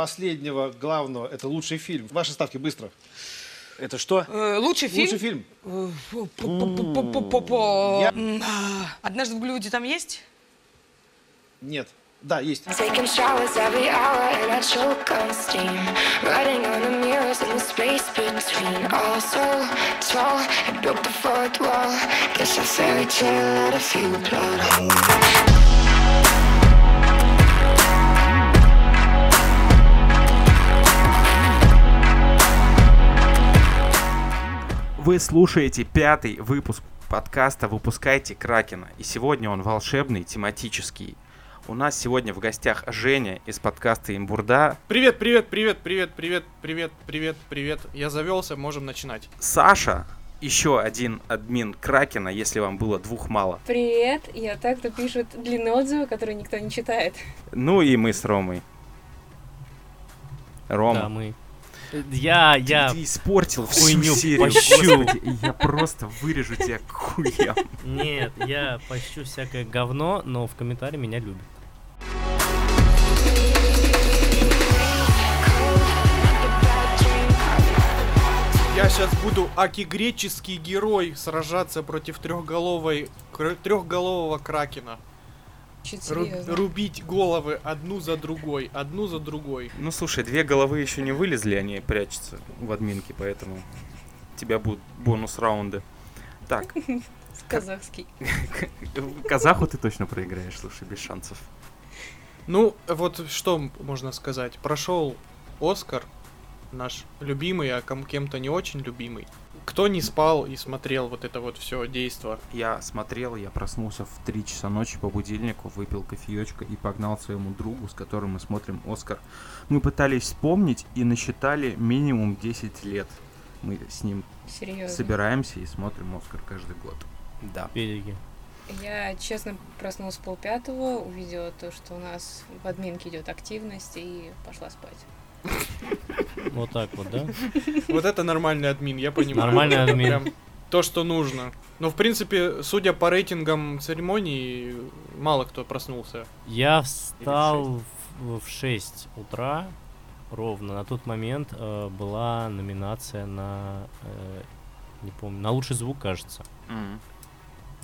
последнего главного, это лучший фильм. Ваши ставки быстро. Это что? Э, лучший фильм? Лучший фильм. Э, по-по-по-по-по-по. Я- М, а, Однажды в Голливуде там есть? Нет. Да, есть. Taking showers every hour and I choke on steam. Writing on the mirrors in the space between. All so tall, I broke the fourth wall. Guess a fairy tale had a few plot holes. Вы слушаете пятый выпуск подкаста «Выпускайте Кракена». И сегодня он волшебный, тематический. У нас сегодня в гостях Женя из подкаста «Имбурда», Привет, привет, привет, привет, привет, привет, привет, привет. Я завелся, можем начинать. Саша, еще один админ Кракена, если вам было двух мало. Привет, я так, кто пишет длинные отзывы, которые никто не читает. Ну и мы с Ромой. Рома, Да, мы. Я, я... ты испортил всю хуйню серию, пощу. господи, я просто вырежу тебя к хуям. Нет, я пощу всякое говно, но в комментарии меня любят. Я сейчас буду аки-греческий герой сражаться против трехголовой трехголового кракена. Чуть Ру- серьезно. рубить головы одну за другой, одну за другой. Ну слушай, две головы еще не вылезли, они прячутся в админке, поэтому у тебя будут бонус раунды. Так, Казахский. казаху ты точно проиграешь, слушай, без шансов. Ну, вот что можно сказать. Прошел Оскар, наш любимый, а ком- кем-то не очень любимый. Кто не спал и смотрел вот это вот все действо? Я смотрел, я проснулся в 3 часа ночи по будильнику, выпил кофеечка и погнал своему другу, с которым мы смотрим Оскар. Мы пытались вспомнить и насчитали минимум 10 лет. Мы с ним Серьезно. собираемся и смотрим Оскар каждый год. Да. Педики. Я, честно, проснулась в полпятого, увидела то, что у нас в админке идет активность, и пошла спать. Вот так вот, да? Вот это нормальный админ, я понимаю. Нормальный Это админ. прям то, что нужно. Но, в принципе, судя по рейтингам церемонии, мало кто проснулся. Я встал в, в 6 утра ровно. На тот момент э, была номинация на... э, не помню, на лучший звук, кажется. М.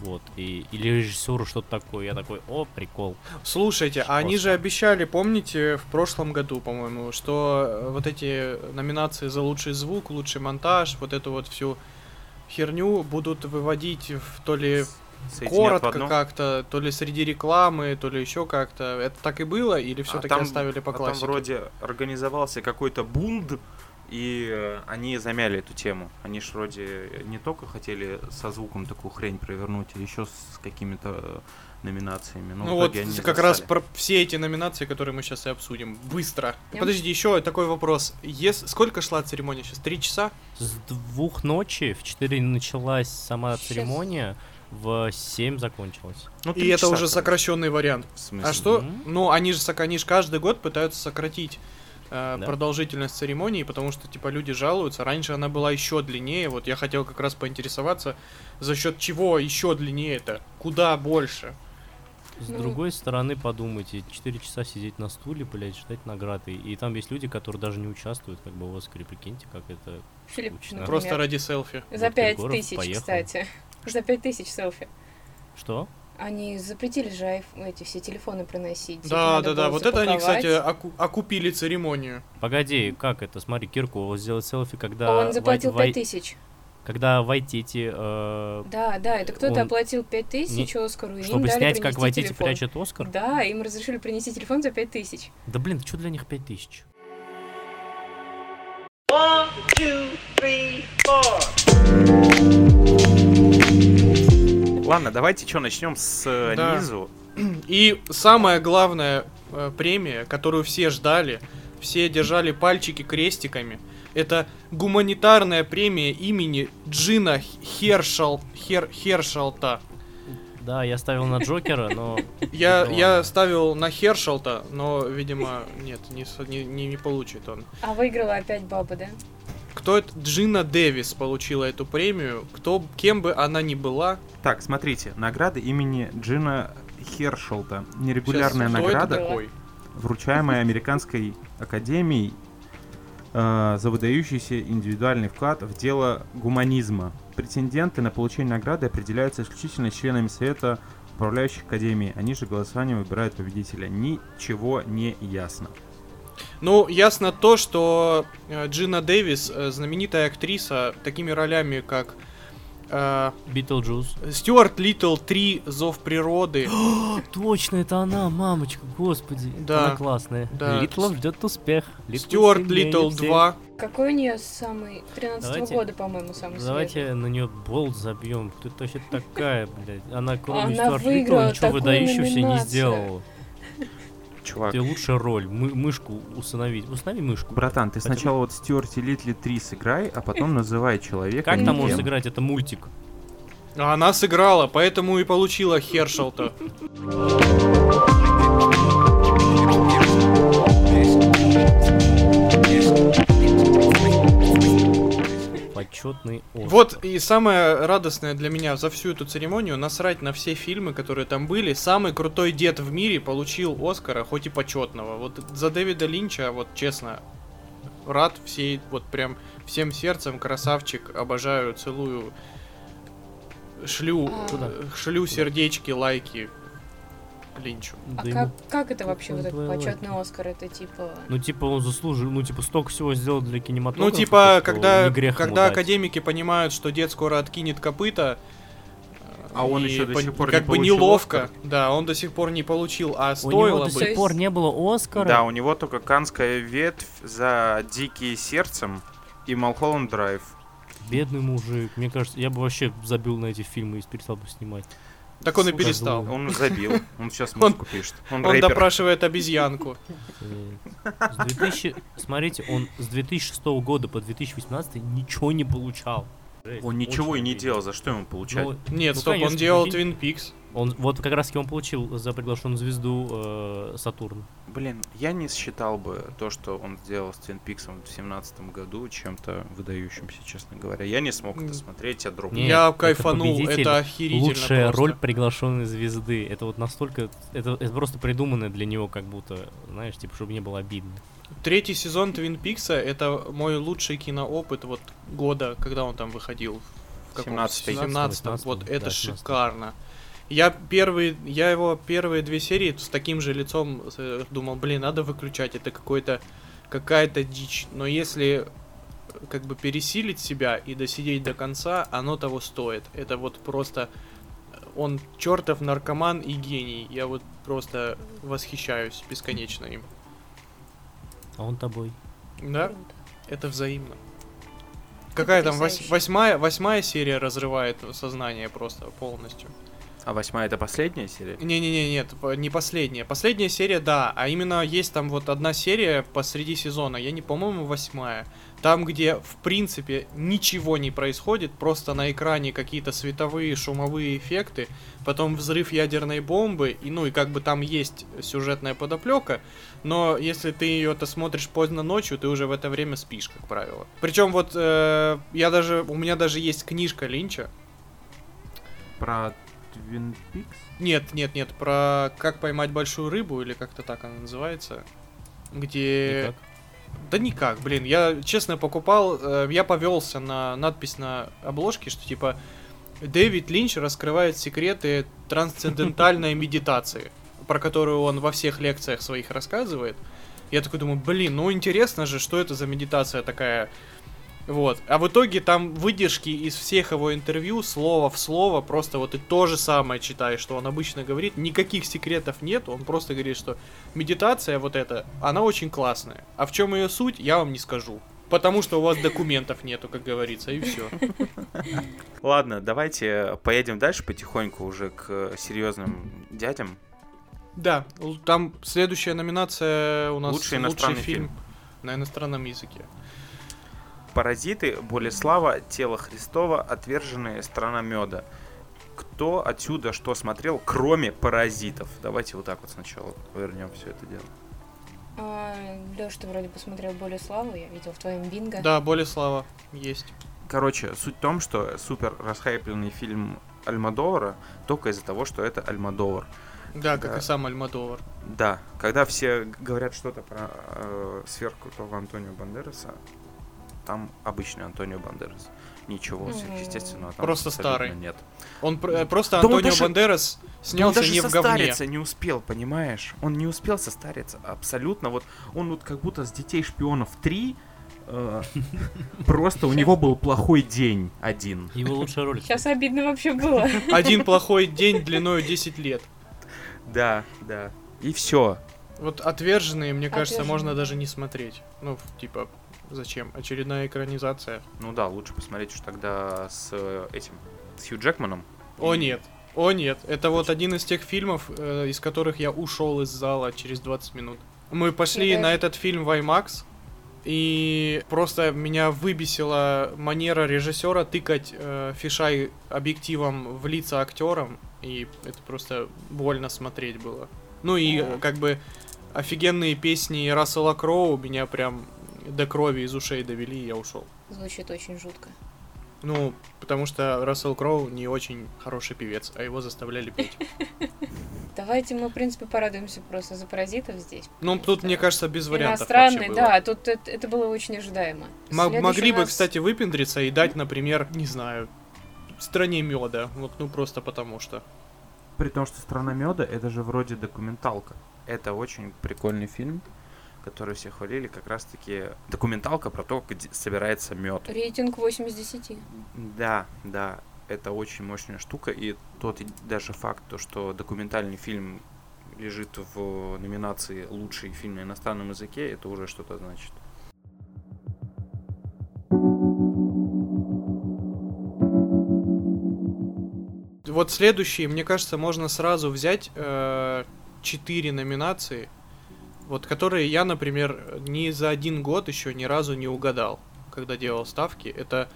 Вот. И, или режиссеру что-то такое. Я такой, о, прикол. Слушайте, а они же обещали, помните, в прошлом году, по-моему, что э, вот эти номинации за лучший звук, лучший монтаж, вот эту вот всю херню будут выводить в то ли Соединят коротко как-то, то ли среди рекламы, то ли еще как-то. Это так и было, или А все-таки там- оставили по а классике? Там вроде организовался какой-то бунт, и э, они замяли эту тему. Они ж вроде не только хотели со звуком такую хрень провернуть, а еще с какими-то номинациями. Но Ну в вот как раз застали. про все эти номинации, которые мы сейчас и обсудим. Быстро. Я- Подожди, еще такой вопрос. Ес... Сколько шла церемония сейчас? Три часа? С двух ночи в 4 началась сама Щас. церемония, в 7 закончилась. Ну, И это уже короче. сокращенный вариант. В смысле? А что? Мгм. Ну, они же, они же каждый год пытаются сократить Да. продолжительность церемонии, потому что, типа, люди жалуются. Раньше она была еще длиннее. Вот я хотел как раз поинтересоваться, за счет чего еще длиннее это? Куда больше? С Ну- другой стороны, подумайте, 4 часа сидеть на стуле, блядь, ждать награды. И там есть люди, которые даже не участвуют, как бы в Оскаре, прикиньте, как это Филипп, скучно. например. Просто ради селфи. За Вот пять Егоров тысяч, поехал. кстати. За пять тысяч селфи. Что? Они запретили же айф- эти все телефоны проносить. Их Да, да, да. Вот это они, кстати, оку- окупили церемонию. Погоди, как это? Смотри, Киркова сделать селфи, когда... Он заплатил Вай- пять тысяч. Когда Вайтити... э, Да, да, это кто-то Он оплатил пять тысяч Оскару, и им чтобы дали снять, как Вайтити телефон. прячет Оскар? Да, им разрешили принести телефон за пять тысяч. Да блин, что для них 5000? Ладно, давайте что, начнем с э, Да. низу. И самая главная э, премия, которую все ждали, все держали пальчики крестиками, это гуманитарная премия имени Джина Хершал, Хер, Хершалта. Да, я ставил на Джокера, но... Я, я ставил на Хершалта, но, видимо, нет, не, не, не получит он. А выиграла опять баба, да? Кто это? Джина Дэвис получила эту премию. Кто, кем бы она ни была. Так, смотрите, награда имени Джина Хершелта. Нерегулярная кто награда. вручаемая Американской Академией э, за выдающийся индивидуальный вклад в дело гуманизма. Претенденты на получение награды определяются исключительно членами Совета управляющих Академии. Они же голосованием выбирают победителя. Ничего не ясно. Ну, ясно то, что э, Джина Дэвис, э, знаменитая актриса, такими ролями, как Битлджус. Стюарт Литтл 3, Зов природы. Точно, это она, мамочка, господи. Да. Она классная. Да. Литлов ждет успех. Литл Стюарт всех. 2. Какой у нее самый... 13 Давайте- года, по-моему, самый Давайте свежий. на нее болт забьем. Ты вообще такая, блядь. Она кроме Она Стюарт выиграла ничего такую выдающегося не номинацию. сделала. Чувак, Тебе лучшая роль. Мы- мышку усыновить. Установи мышку. братан, ты сначала вот Стюарти Литли 3 сыграй, а потом называй человека. Как там можно сыграть? Это мультик. А она сыграла, поэтому и получила Хершел-то. Вот и самое радостное для меня за всю эту церемонию, насрать на все фильмы, которые там были. Самый крутой дед в мире получил Оскара, хоть и почетного. Вот за Дэвида Линча, вот честно, рад всей, вот прям всем сердцем, красавчик, обожаю, целую, шлю. Куда? шлю сердечки, лайки Линчу. А Да как, ему- как это вообще, вот этот почетный Оскар? Это типа... Ну, типа, он заслужил, ну, типа, столько всего сделал для Ну, кинематографа. типа, что когда, не когда академики понимают, что дед скоро откинет копыта, А он еще до сих пор не как бы получил неловко. Оскар? Да, он до сих пор не получил, а У него стоило до бы. сих пор не было Оскара. Да, у него только канская ветвь за дикие сердцем и Малхолланд Драйв. Бедный мужик. Мне кажется, я бы вообще забил на эти фильмы и перестал бы снимать. Так он и перестал. Он забил. Он сейчас музыку пишет. Он, Он допрашивает обезьянку. С 2000... Смотрите, он с 2006 года по 2018 ничего не получал. Он ничего и не делал. За что ему получать? Ну, Нет, Ну, стоп, он делал. Twin Peaks. Он, вот как раз он получил за приглашенную звезду э, Сатурн. Блин, я не считал бы то, что он сделал с Твин Пиксом в семнадцатом году чем-то выдающимся, честно говоря. Я не смог это смотреть, я дропнул. Нет, Я это кайфанул, победитель, это охерительно Лучшая просто. роль приглашенной звезды. Это вот настолько... Это, это просто придуманное для него как будто, знаешь, типа, чтобы не было обидно. Третий сезон Твин Пикса это мой лучший киноопыт вот года, когда он там выходил. В каком? 17-й. 17-м. Вот 18-м, это да, 17-м. шикарно. Я первый, я его первые две серии с таким же лицом э, думал, блин, надо выключать, это какой-то какая-то дичь. Но если как бы пересилить себя и досидеть до конца, оно того стоит. Это вот просто э, он чертов наркоман и гений. Я вот просто восхищаюсь бесконечно им. А он тобой. Да? Круто. Это взаимно. Какая там вось- восьмая, восьмая серия разрывает сознание просто полностью. А восьмая это последняя серия? Не-не-не, нет, не последняя. Последняя серия, да, а именно есть там вот одна серия посреди сезона, я не, по-моему, восьмая. Там, где, в принципе, ничего не происходит, просто на экране какие-то световые, шумовые эффекты, потом взрыв ядерной бомбы, и ну и как бы там есть сюжетная подоплека, но если ты ее-то смотришь поздно ночью, ты уже в это время спишь, как правило. Причем вот э, я даже, у меня даже есть книжка Линча, Про Твин Пикс? Нет, нет, нет, про как поймать большую рыбу, или как-то так она называется. Где... Никак. Да никак, блин, я честно покупал, э, я повелся на надпись на обложке, что типа Дэвид Линч раскрывает секреты трансцендентальной медитации, про которую он во всех лекциях своих рассказывает. Я такой думаю, блин, ну интересно же, что это за медитация такая. Вот. А в итоге там выдержки из всех его интервью, слово в слово, просто вот ты то же самое читаешь, что он обычно говорит. Никаких секретов нет, он просто говорит, что медитация вот эта, она очень классная. А в чем ее суть, я вам не скажу. Потому что у вас документов нету, как говорится, и все. Ладно, давайте поедем дальше потихоньку уже к серьезным дядям. Да, там следующая номинация у нас Лучший иностранный фильм. на иностранном языке. Паразиты, Болеслава, Тело Христова, Отверженные, Страна меда. Кто отсюда что смотрел, кроме паразитов? Давайте вот так вот сначала повернем все это дело. А, Лёш, ты вроде посмотрел «Более славу», я видел в твоем бинго. Да, более слава есть. Короче, суть в том, что супер расхайпленный фильм Альмадовара только из-за того, что это Альмадовар. Да, как Да. и сам Альмадовар. Да, когда все говорят что-то про э, сверхкрутого Антонио Бандераса, там обычный Антонио Бандерас. Ничего сверхъестественного там Просто старый. нет. Он пр- э, просто Да он Антонио даже- Бандерас Да он снялся даже не в говне. состариться не успел, понимаешь? Он не успел состариться абсолютно. Вот он вот как будто с детей шпионов 3 э, просто у него был плохой день один. Его лучший ролик. Сейчас обидно вообще было. Один плохой день длиной 10 лет. Да, да. И все. Вот отверженные, мне кажется, можно да. даже не смотреть. Ну, типа, зачем? Очередная экранизация. Ну да, лучше посмотреть уж тогда с э, этим, с Хью Джекманом. О И- нет. О нет, это вот один из тех фильмов, э, из которых я ушел из зала через 20 минут. Мы пошли Я на даже- этот фильм в IMAX, и просто меня выбесила манера режиссера тыкать э, фишай объективом в лица актерам, и это просто больно смотреть было. Ну и э, как бы офигенные песни Рассела Кроу меня прям до крови из ушей довели, и я ушел. Звучит очень жутко. Ну, потому что Рассел Кроу не очень хороший певец, а его заставляли петь. Давайте мы, в принципе, порадуемся просто за паразитов здесь. Ну, тут, мне кажется, без вариантов Иностранный, да, тут это, это было очень ожидаемо. М- могли бы, кстати, выпендриться и дать, например, не знаю, стране меда. Вот, ну просто потому что. При том, что «Страна меда» это же вроде документалка. Это очень прикольный фильм, который все хвалили, как раз-таки документалка про то, где собирается мед. Рейтинг 8 из 10. Да, да, это очень мощная штука, и тот даже факт, то, что документальный фильм лежит в номинации «Лучший фильм на иностранном языке», это уже что-то значит. Вот следующие, мне кажется, можно сразу взять э, четыре номинации, вот которые я, например, ни за один год еще ни разу не угадал, когда делал ставки. Это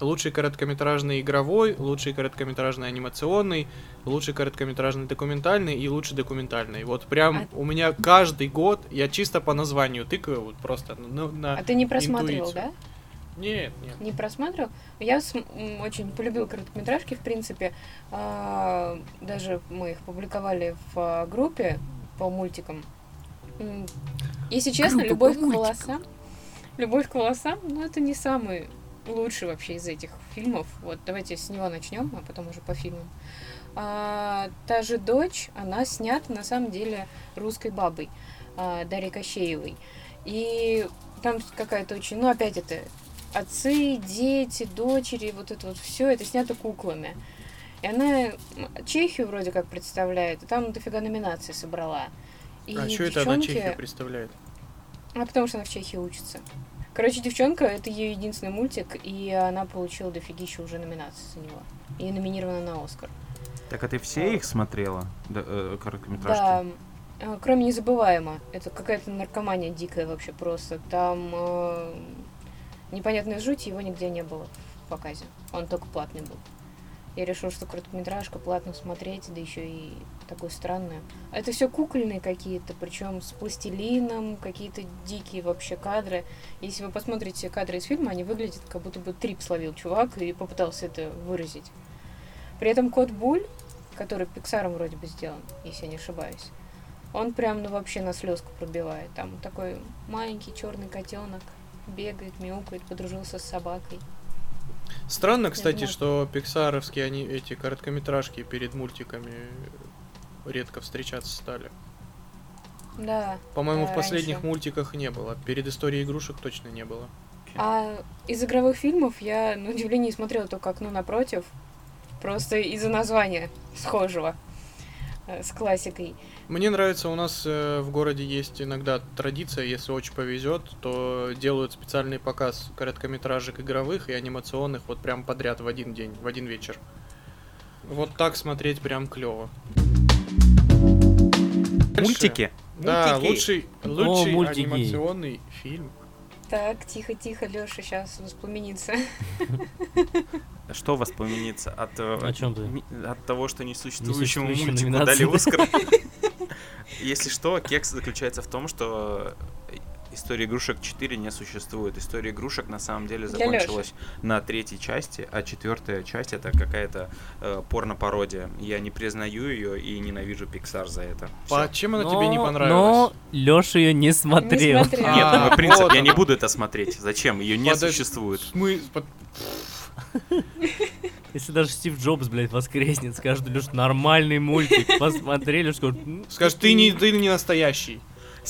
лучший короткометражный игровой, лучший короткометражный анимационный, лучший короткометражный документальный и лучший документальный. Вот прям А- у меня каждый год я чисто по названию тыкаю, вот просто ну, на... А ты не просматривал, интуицию. да? Нет, нет. Не просматривал? Я см- очень полюбил короткометражки, в принципе. А, даже мы их публиковали в а, группе по мультикам. Если честно, Группа любовь по к волосам. Любовь к волосам, ну это не самый лучший вообще из этих фильмов. Вот давайте с него начнем, а потом уже по фильмам. А, та же дочь, она снята на самом деле русской бабой а, Дарьей Кощеевой. И там какая-то очень, ну опять это отцы, дети, дочери, вот это вот все, это снято куклами. И она Чехию вроде как представляет, и там дофига номинаций собрала. И а что это она Чехию представляет? а потому что она в Чехии учится. Короче, девчонка, это ее единственный мультик, и она получила дофигища уже номинаций за него. И номинирована на Оскар. Так а ты все их смотрела, да, э, короткометражки? Да, а, кроме незабываемо. Это какая-то наркомания дикая вообще просто. Там э, непонятная жуть, его нигде не было в показе. Он только платный был. Я решила, что короткометражка платно смотреть, да еще и такое странное. А Это все кукольные какие-то, причем с пластилином, какие-то дикие вообще кадры. Если вы посмотрите кадры из фильма, они выглядят, как будто бы трип словил чувак и попытался это выразить. При этом Кот Буль, который Пиксаром вроде бы сделан, если я не ошибаюсь, он прям, ну, вообще на слезку пробивает. Там такой маленький черный котенок бегает, мяукает, подружился с собакой. Странно, кстати, думаю- что пиксаровские они эти короткометражки перед мультиками редко встречаться стали. Да. По-моему, Да, в последних раньше. мультиках не было. Перед историей игрушек точно не было. А из игровых фильмов я, на удивление, смотрела только «Окно напротив». Просто из-за названия схожего с классикой. Мне нравится, у нас э, в городе есть иногда традиция, если очень повезет, то делают специальный показ короткометражек игровых и анимационных вот прям подряд в один день, в один вечер. Вот так смотреть прям клево. Мультики? Да, Мультики. лучший, лучший мультики. анимационный фильм. Так, тихо-тихо, Лёша сейчас воспламенится. Что воспламенится от, э, О чём ты? от того, что несуществующему мультику дали. Оскар? Если что, кекс заключается в том, что История игрушек 4 не существует. История игрушек на самом деле закончилась на третьей части, а четвертая часть это какая-то э, порно-пародия. Я не признаю ее и ненавижу Pixar за это. Всё. Чем она тебе не Но- понравилась? Но Леша ее не смотрел. смотрел. Нет, А, ну, принцип, вот я не буду это смотреть. Зачем? Ее не существует. Мы... Если даже Стив Джобс, блядь, воскреснет, скажет, Леш, нормальный мультик, посмотрели, скажут, «М, Скажешь, ты не, ты не настоящий.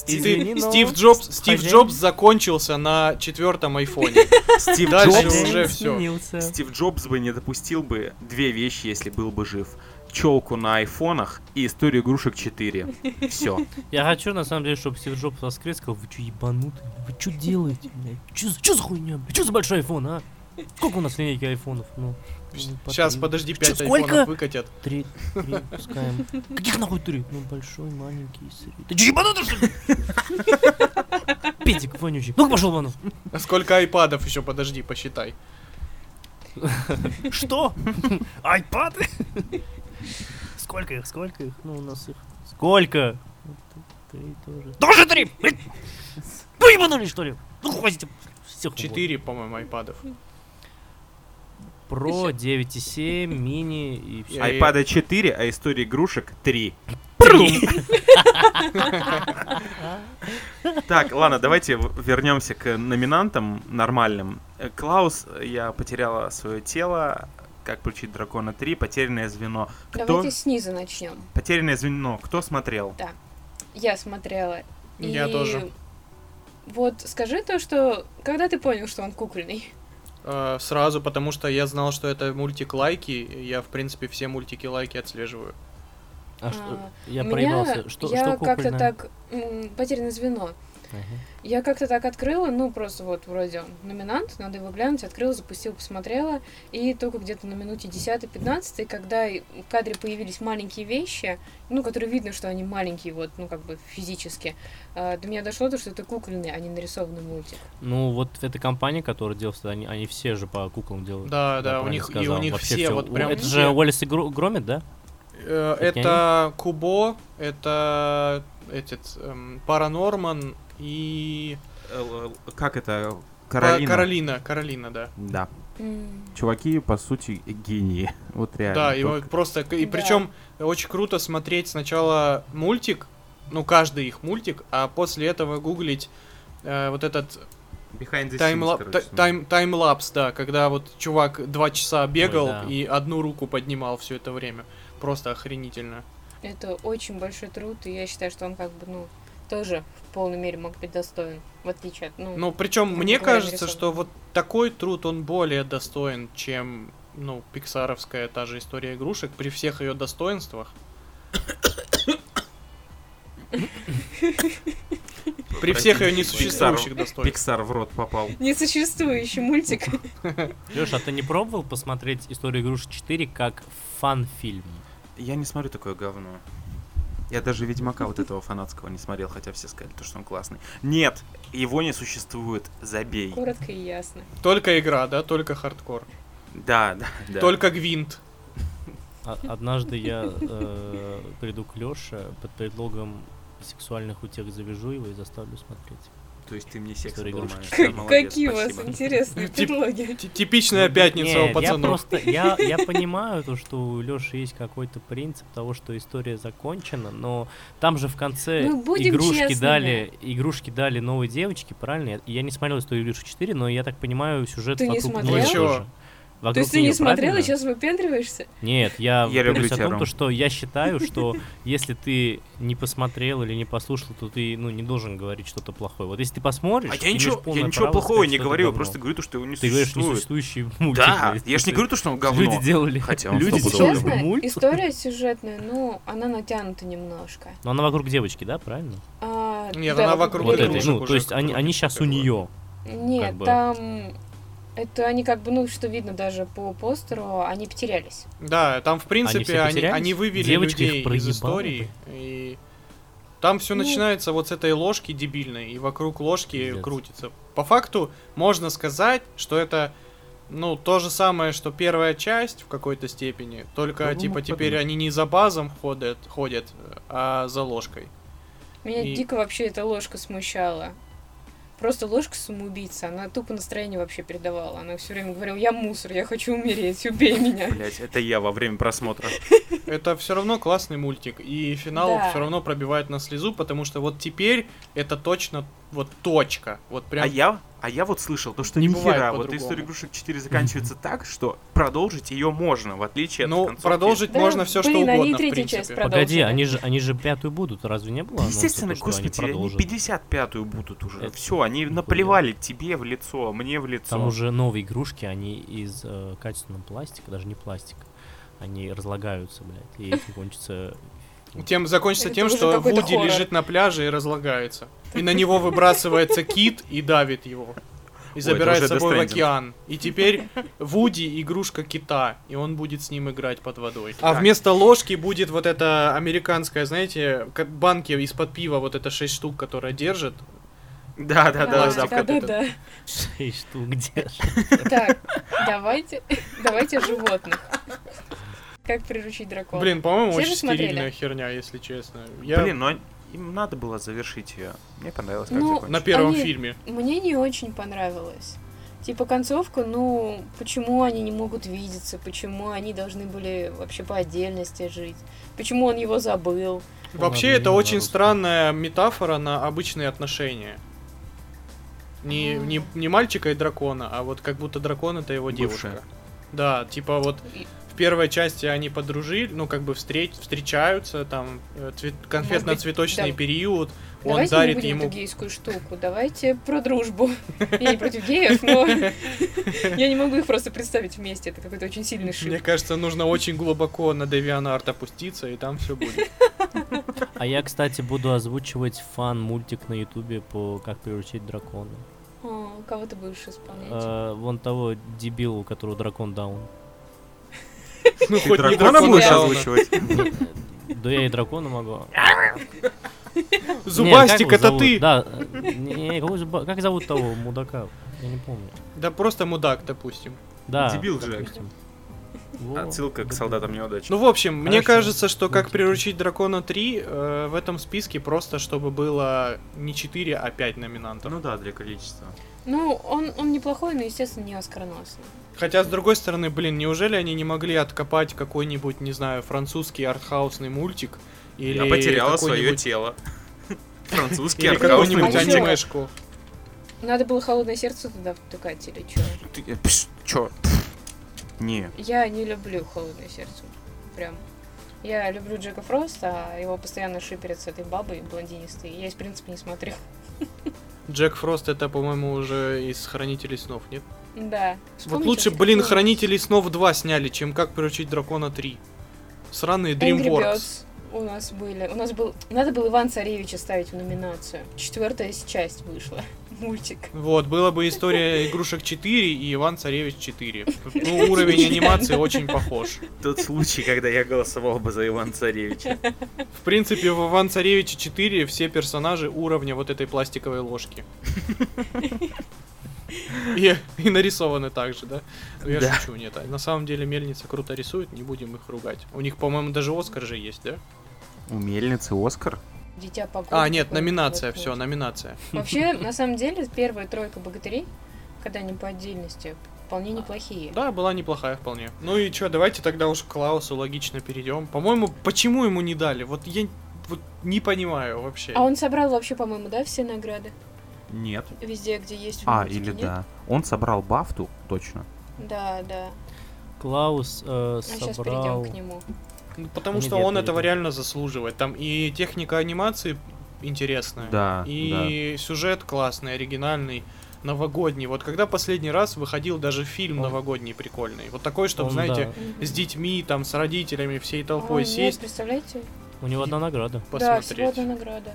Извини, но Стив Джобс, Стив хозяин- Джобс закончился на четвертом айфоне. Стив Дальше Джобс, уже сменился. Стив Джобс бы не допустил бы две вещи, если был бы жив. Челку на айфонах и историю игрушек 4. Все. Я хочу, на самом деле, чтобы Стив Джобс воскрес, сказал, вы что, ебанутые? Вы что делаете, блядь? Чё, за- хуйня? Чё за большой айфон, а? Сколько у нас линейки айфонов? Ну, ну, Сейчас, по- подожди, Чё, 5 сколько? айфонов выкатят. Три, три пускаем. Каких нахуй три? Ну, большой, маленький, средний. Ты чё, ебанутый, что ли? Петик вонючий. Ну-ка пошел вон. А сколько айпадов еще, подожди, посчитай. Что? Айпады? Сколько их, сколько их? Ну, у нас их... Сколько? Три тоже. Тоже три! Блядь! Ну, ебанули, что ли? Ну, хватит всех. Четыре, по-моему, айпадов. Про 9,7, мини и все. Айпада 4, а история игрушек 3. Так, ладно, давайте вернемся к номинантам нормальным. Э, Клаус, э, я потеряла свое тело. Как получить дракона 3, потерянное звено. Кто? Давайте снизу начнем. Потерянное звено. Кто смотрел? Я смотрела. Я и тоже. Вот скажи то, что... Когда ты понял, что он кукольный? Э, Сразу, потому что я знал, что это мультик лайки. Я, в принципе, все мультики лайки отслеживаю. А что? А, Я У проебался. Что, я что как-то так... м, Потерянное звено. Ага. Я как-то так открыла, ну, просто вот вроде номинант, надо его глянуть, открыла, запустила, посмотрела, и только где-то на минуте 10-15, когда и в кадре появились маленькие вещи, ну, которые видно, что они маленькие, вот, ну, как бы физически, а, до меня дошло то, что это кукольный, а не нарисованный мультик. Ну, вот эта компания, которая делает, они, они все же по куклам делают. Да, да, у них, и сказал. у них все всё. вот прям Это все. же Уоллес и Гро- Громит, да? Э, Это Кубо, это этот эм, Паранорман и Как это? Каролина. Каролина, Каролина, да. Да. Чуваки, по сути, гении. Вот реально. Да, и Только- вот просто, и Да. причем очень круто смотреть сначала мультик, ну каждый их мультик, а после этого гуглить э, вот этот Behind the таймла- scenes, короче, та- смотрю. тайм таймлапс, да, когда вот чувак два часа бегал да. и одну руку поднимал все это время, просто охренительно. Это очень большой труд, и я считаю, что он как бы, ну, тоже в полной мере мог быть достоин, в отличие от, ну, Ну причем мне кажется, что вот такой труд он более достоин, чем ну пиксаровская та же история игрушек при всех ее достоинствах. При всех ее несуществующих достоинствах. Пиксар в рот попал. несуществующий мультик. Леш, а ты не пробовал посмотреть историю игрушек 4 как фан-фильм? Я не смотрю такое говно. Я даже Ведьмака вот этого фанатского не смотрел, хотя все сказали, то, что он классный. Нет, его не существует, забей. Коротко и ясно. Только игра, да, только хардкор. Да, да, да. Только гвинт. А- Однажды я э, приду к Леше под предлогом сексуальных утех завяжу его и заставлю смотреть. То есть ты мне секс обломаешь. Какие у вас интересные Тип- предлоги. Типичная пятница у пацанов. Я понимаю то, что у Леши есть какой-то принцип того, что история закончена, но там же в конце Ну, игрушки дали, игрушки дали новой девочке, правильно? Я, не смотрел историю игрушек 4, но я так понимаю, сюжет Ты не вокруг. То есть ты не смотрел и правильно? сейчас выпендриваешься? Нет, я, Я люблю говорю о том, то, что я считаю, что если ты не посмотрел или не послушал, то ты ну, не должен говорить что-то плохое. Вот если ты посмотришь, А ты я ничего, я ничего плохого не говорю, я просто говорю, то, что его не Ты говоришь существует. несуществующий мультик. Да, я ж не говорю то, что он говно. Люди делали, Хотя он люди делали мульт. история сюжетная, ну, она натянута немножко. Но она вокруг девочки, да, правильно? А, Нет, да, она вокруг Вот этой, ну, то есть они, они сейчас у нее. Нет, как бы. там... Это они как бы, ну, что видно даже по постеру, они потерялись. Да, там в принципе они, потерялись? они вывели Девочка их людей из истории. И там все Ну. начинается вот с этой ложки дебильной, и вокруг ложки Пиздец. крутится. По факту можно сказать, что это ну, то же самое, что первая часть в какой-то степени, только бы типа теперь подумать. они не за базом ходят, ходят, а за ложкой. Меня И- дико вообще эта ложка смущала. Просто ложка самоубийца, она тупо настроение вообще передавала. Она все время говорила, я мусор, я хочу умереть, убей меня. Блять, это я во время просмотра. Это все равно классный мультик, и финал все равно пробивает на слезу, потому что вот теперь это точно вот точка. Вот прям А я, а я вот слышал, то, что Не ни бывает хера, вот история игрушек 4 заканчивается так, что продолжить ее можно, в отличие от Ну, концовки. продолжить Да, можно все что блин, они угодно, в часть принципе. про- Погоди, они же, они же пятую будут, разве не было? анонса, Естественно, то, что они господи, они, продолжат? 55-ю будут уже. Это Все, они нихуя. наплевали тебе в лицо, мне в лицо. Там уже новые игрушки, они из э, качественного пластика, даже не пластика. Они разлагаются, блядь, и этим кончится... Тем закончится Это тем, что Вуди хоррор. лежит на пляже и разлагается. И на него выбрасывается кит и давит его. И это забирает с собой в океан. И теперь Вуди игрушка кита, и он будет с ним играть под водой. А Так. вместо ложки будет вот эта американская, знаете, банки из-под пива, вот это 6 штук, которая держит. Да, да, да, да, да, да. да. Шесть штук держит. Так, давайте, давайте животных. Как приручить дракона? Блин, по-моему, очень стерильная херня, если честно. Я Блин, ну им надо было завершить ее. Мне понравилось, как Ну, на первом они- фильме. Мне не очень понравилось. Типа концовка, ну, почему они не могут видеться, почему они должны были вообще по отдельности жить, почему он его забыл. Вообще, Ладно, это очень странная метафора на обычные отношения. Не, А. не, не мальчика и дракона, а вот как будто дракон это его Бывшая. девушка. Да, типа вот первой части они подружили, ну как бы встреч, встречаются, там э, цвет- конфетно-цветочный да. период, он Давайте не дарит будем ему... эту гейскую штуку, давайте про дружбу. Я не против геев, но я не могу их просто представить вместе, это какой-то очень сильный Мне шип. кажется, нужно очень глубоко на DeviantArt опуститься, и там все будет. А я, кстати, буду озвучивать фан-мультик на ютубе по «Как приручить дракона». О, кого ты будешь исполнять? Э, вон того дебила, у которого дракон даун. Ну, хоть не дракона дракон будешь озвучивать? Да я и дракона могу. Зубастик, это ты! Да, э, как зовут того мудака? Я не помню. Да просто мудак, допустим. Да. Дебил же. допустим. Во, Отсылка к солдатам неудачи. Ну, в общем, мне кажется, что как приручить дракона 3 э, в этом списке просто, чтобы было не 4, а 5 номинантов. Ну да, для количества. Ну, он, он неплохой, но, естественно, не оскароносный. Хотя, с другой стороны, блин, неужели они не могли откопать какой-нибудь, не знаю, французский артхаусный мультик? Или Я потеряла свое какой-нибудь- тело. Французский артхаусный мультик. анимешку. Надо было холодное сердце туда втыкать или что? Ты, э, пш, Чё? Не. Я не люблю холодное сердце. Прям. Я люблю Джека Фроста, а его постоянно шиперят с этой бабой блондинистой. Я из принципа не смотрю. Джек Фрост это, по-моему, уже из Хранителей снов, нет? Да. Вот лучше, блин, такое Хранителей снов 2 сняли, чем как приручить дракона 3. Сраные DreamWorks. У нас были. У нас был... Надо было Иван Царевича ставить в номинацию. Четвертая часть вышла. Мультик. Вот, была бы история игрушек 4 и Иван Царевич 4. Ну, уровень анимации очень похож. Тот случай, когда я голосовал бы за Иван Царевича. В принципе, в Иван Царевиче 4 все персонажи уровня вот этой пластиковой ложки. И, и нарисованы также, да? Ну, я Да. шучу, нет. а На самом деле мельница круто рисует, не будем их ругать. У них, по-моему, даже Оскар же есть, да? У мельницы Оскар? Дитя погоды. А, нет, номинация, вот все, вот. номинация. Вообще, на самом деле, первая тройка богатырей, когда они по отдельности, вполне неплохие. Да, была неплохая вполне. Ну и чё, давайте тогда уж к Клаусу логично перейдем. По-моему, почему ему не дали? Вот я вот не понимаю вообще. А он собрал вообще, по-моему, да, все награды? Нет. Везде, где есть А, мультике, или нет? да. Он собрал бафту, точно. Да, да. Клаус э, А сейчас собрал... перейдем к нему. Ну, потому Нет, что он этого реально заслуживает. Там и техника анимации интересная. Да, И сюжет классный, оригинальный, новогодний. Вот когда последний раз выходил даже фильм Он- новогодний прикольный. Вот такой, чтобы, Он, знаете, да, с детьми, там, с родителями, всей толпой нет, сесть, представляете? У него одна награда. Да, всего посмотреть. одна награда.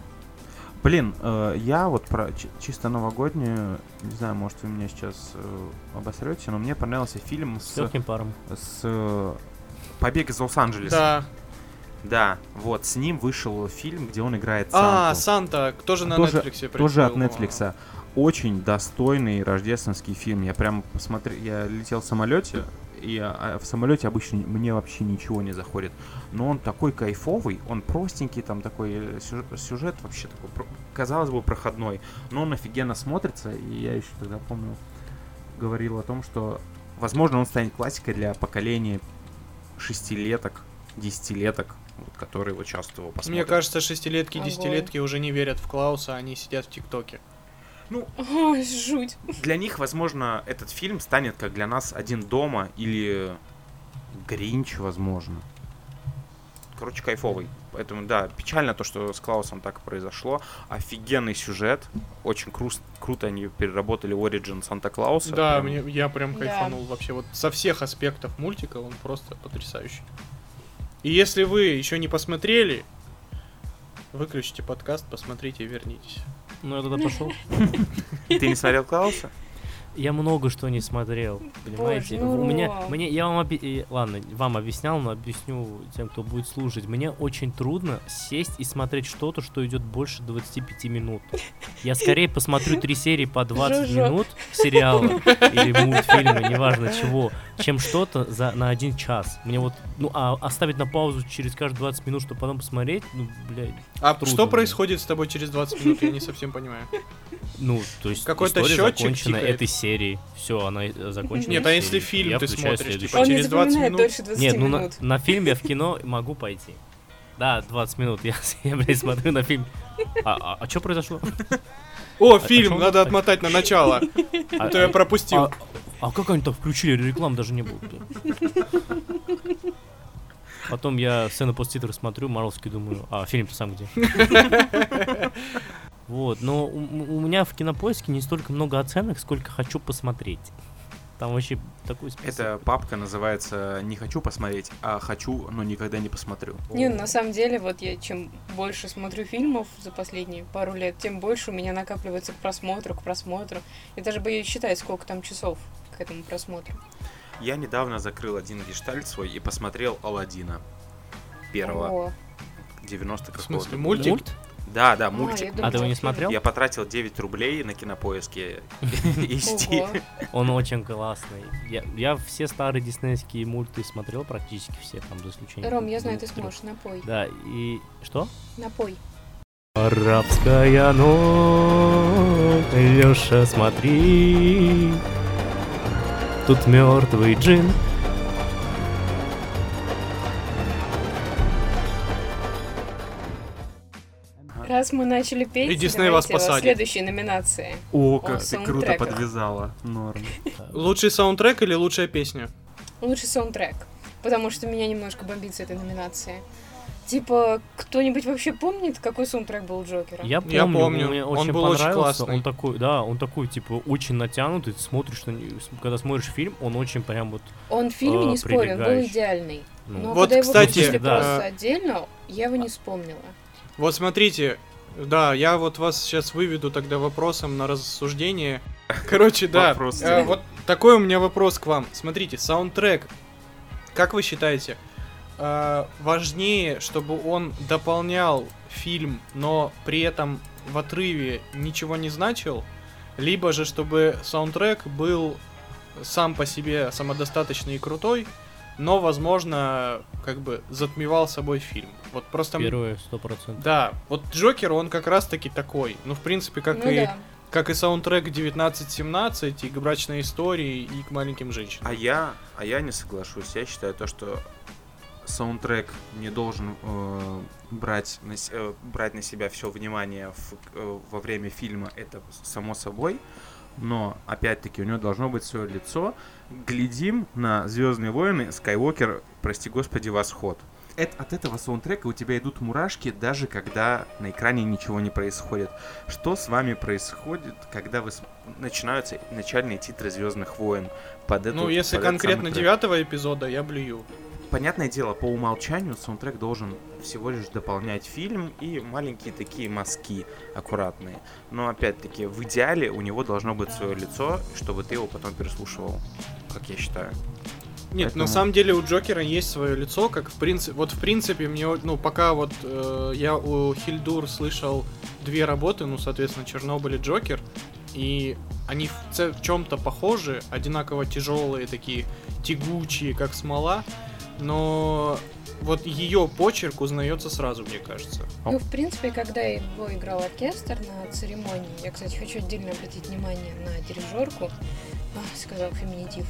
Блин, э, я вот про чи- чисто новогоднюю, не знаю, может вы меня сейчас э, обосрете, но мне понравился фильм С с, легким паром. с э, «Побег из Лос-Анджелеса». Да. Да, вот, с ним вышел фильм, где он играет А, Санту. Санта, тоже на Тоже- Netflix Тоже от. Netflix. Очень достойный рождественский фильм. Я прям посмотрел, я летел в самолете, и а, в самолете обычно мне вообще ничего не заходит. Но он такой кайфовый, он простенький, там такой э, сюжет, сюжет вообще такой, казалось бы, проходной, но он офигенно смотрится, и я еще тогда помню, говорил о том, что, возможно, он станет классикой для поколения шестилеток, десятилеток, вот, которые вот часто его посмотрят. Мне кажется, шестилетки, Ого. десятилетки уже не верят в Клауса, они сидят в ТикТоке. Ой, жуть. Для них, возможно, этот фильм станет, как для нас, «Один дома» или «Гринч», возможно. Короче, кайфовый. Поэтому, да, печально то, что с Клаусом так и произошло. Офигенный сюжет. Очень кру- круто они переработали Origin Санта-Клауса. Да, Прям мне, я прям Да. кайфанул вообще. Вот со всех аспектов мультика он просто потрясающий. И если вы еще не посмотрели, выключите подкаст, посмотрите и вернитесь. Ну, я тогда пошел. Ты не смотрел Клауса? Я много что не смотрел, понимаете? Боже, ну, У меня, мне, я вам, э, ладно, вам объяснял, но объясню тем, кто будет слушать. Мне очень трудно сесть и смотреть что-то, что идет больше 25 минут. Я скорее посмотрю три серии по 20 Жо-жо. минут сериала или мультфильма, неважно чего, чем что-то за, на один час. Мне вот, ну, а оставить на паузу через каждые 20 минут, чтобы потом посмотреть, ну, блядь, А Трудно что происходит с тобой через 20 минут, я не совсем понимаю. ну, то есть Какой-то история счетчик закончена тикает. этой серии. Все, она э, закончена. Нет, а если фильм Я ты включаю смотришь, следующий. типа, Он не через 20 запоминает минут? дольше 20 Нет, ну на, минут. на фильм я в кино могу пойти. Да, 20 минут. Я, я блядь, смотрю на фильм. А, а, что произошло? О, а фильм, чё надо он- отмотать на начало. А, А то я пропустил. а- а как они так включили? Реклам даже не было. Потом я сцену посттитры смотрю, Марвелский думаю, а фильм-то сам где? Вот, но у, у меня в кинопоиске не столько много оценок, сколько хочу посмотреть. Там вообще такой список. Эта папка называется «Не хочу посмотреть», а «Хочу, но никогда не посмотрю». Не, ну, на самом деле, вот я чем больше смотрю фильмов за последние пару лет, тем больше у меня накапливается к просмотру, к просмотру. Я даже боюсь считать, сколько там часов к этому просмотру. Я недавно закрыл один гештальт свой и посмотрел «Аладдина». Первого, О, 90 В смысле, какого-то. мультик? Мульт? Да, да, а, мультик. я думала, А ты его не смотрел? Я потратил 9 рублей на кинопоиске и Steam. Ого. Он очень классный. Я, я все старые диснейские мульты смотрел, практически все, там, за исключением. Ром, я знаю, ты сможешь, напой. Да, и... Что? Напой. Арабская ночь, Леша, смотри, тут мертвый джин. Раз мы начали петь, И Дисней вас посадит. следующей номинации. О, О, как ты круто подвязала. Норм. Лучший саундтрек или лучшая песня? Лучший саундтрек. Потому что меня немножко бомбит с этой номинации. Типа, кто-нибудь вообще помнит, какой саундтрек был у Джокера? Я помню, Я помню, мне он очень был очень понравился. классный. Он такой, да, он такой, типа, очень натянутый. Ты смотришь на него, когда смотришь фильм, он очень прям вот... Он в фильме, А, не спорю, он был идеальный. ну, Но Вот, когда его кстати, выпустили да. просто отдельно, я его не вспомнила. Вот смотрите, да, я вот вас сейчас выведу тогда вопросом на рассуждение. Короче, да, э, вот такой у меня вопрос к вам. Смотрите, саундтрек, как вы считаете, э, важнее, чтобы он дополнял фильм, но при этом в отрыве ничего не значил, либо же чтобы саундтрек был сам по себе самодостаточный и крутой, но, возможно, как бы затмевал собой фильм. Вот просто... Первое, сто процентов. да, вот Джокер, он как раз таки такой. Ну, в принципе, как ну и да. как и саундтрек 1917, и к брачной истории, и к маленьким женщинам. А я, а я не соглашусь. Я считаю то, что саундтрек не должен э, брать, на, э, брать на себя все внимание в- э, во время фильма, это само собой. Но, опять-таки, у него должно быть свое лицо. Глядим на Звездные войны, Скайуокер, прости господи, восход. Эт- от этого саундтрека у тебя идут мурашки, даже когда на экране ничего не происходит. Что с вами происходит, когда вы с- начинаются начальные титры Звездных войн? Под эту- ну, если под конкретно девятого эпизода, я блюю. Понятное дело, по умолчанию саундтрек должен всего лишь дополнять фильм и маленькие такие мазки аккуратные. Но опять-таки, в идеале у него должно быть свое лицо, чтобы ты его потом переслушивал, как я считаю. Нет, Поэтому- на самом деле у Джокера есть свое лицо, как в принципе, вот в принципе мне, ну пока вот э, я у Хильдур слышал две работы, ну соответственно Чернобыль и Джокер, И они в, в чем-то похожи, одинаково тяжелые, такие тягучие, как смола, но вот ее почерк узнается сразу, мне кажется. Ну, в принципе, когда его играл оркестр на церемонии, я, кстати, хочу отдельно обратить внимание на дирижерку, а, сказал феминитив.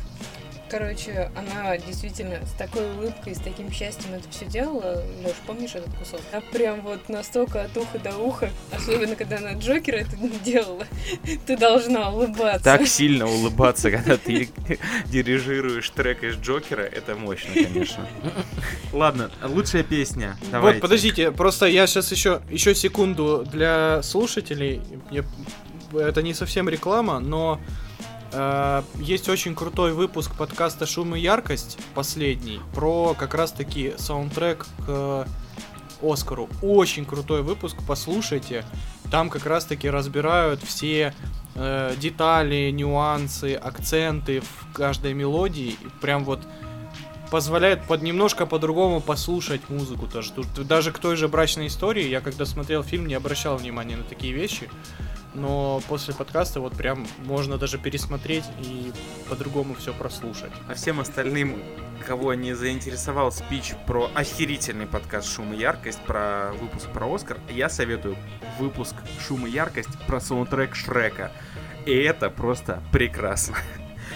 Короче, она действительно с такой улыбкой, с таким счастьем это все делала. Леш, помнишь этот кусок? А прям вот настолько от уха до уха, особенно когда она Джокера это делала, ты должна улыбаться. Так сильно улыбаться, когда ты дирижируешь трек из Джокера, это мощно, конечно. Ладно, лучшая песня. Давайте. Вот, подождите, просто я сейчас еще, еще секунду для слушателей. Я- это не совсем реклама, но есть очень крутой выпуск подкаста «Шум и яркость», последний, про как раз-таки саундтрек к Оскару. Очень крутой выпуск, послушайте. Там как раз-таки разбирают все э, детали, нюансы, акценты в каждой мелодии. И Прям вот позволяет под немножко по-другому послушать музыку. Тут даже к той же брачной истории, я когда смотрел фильм, не обращал внимания на такие вещи. Но после подкаста вот прям можно даже пересмотреть и по-другому все прослушать. А всем остальным, кого не заинтересовал спич про охерительный подкаст «Шум и яркость», про выпуск про Оскар, я советую выпуск «Шум и яркость» про саундтрек Шрека. И это просто прекрасно.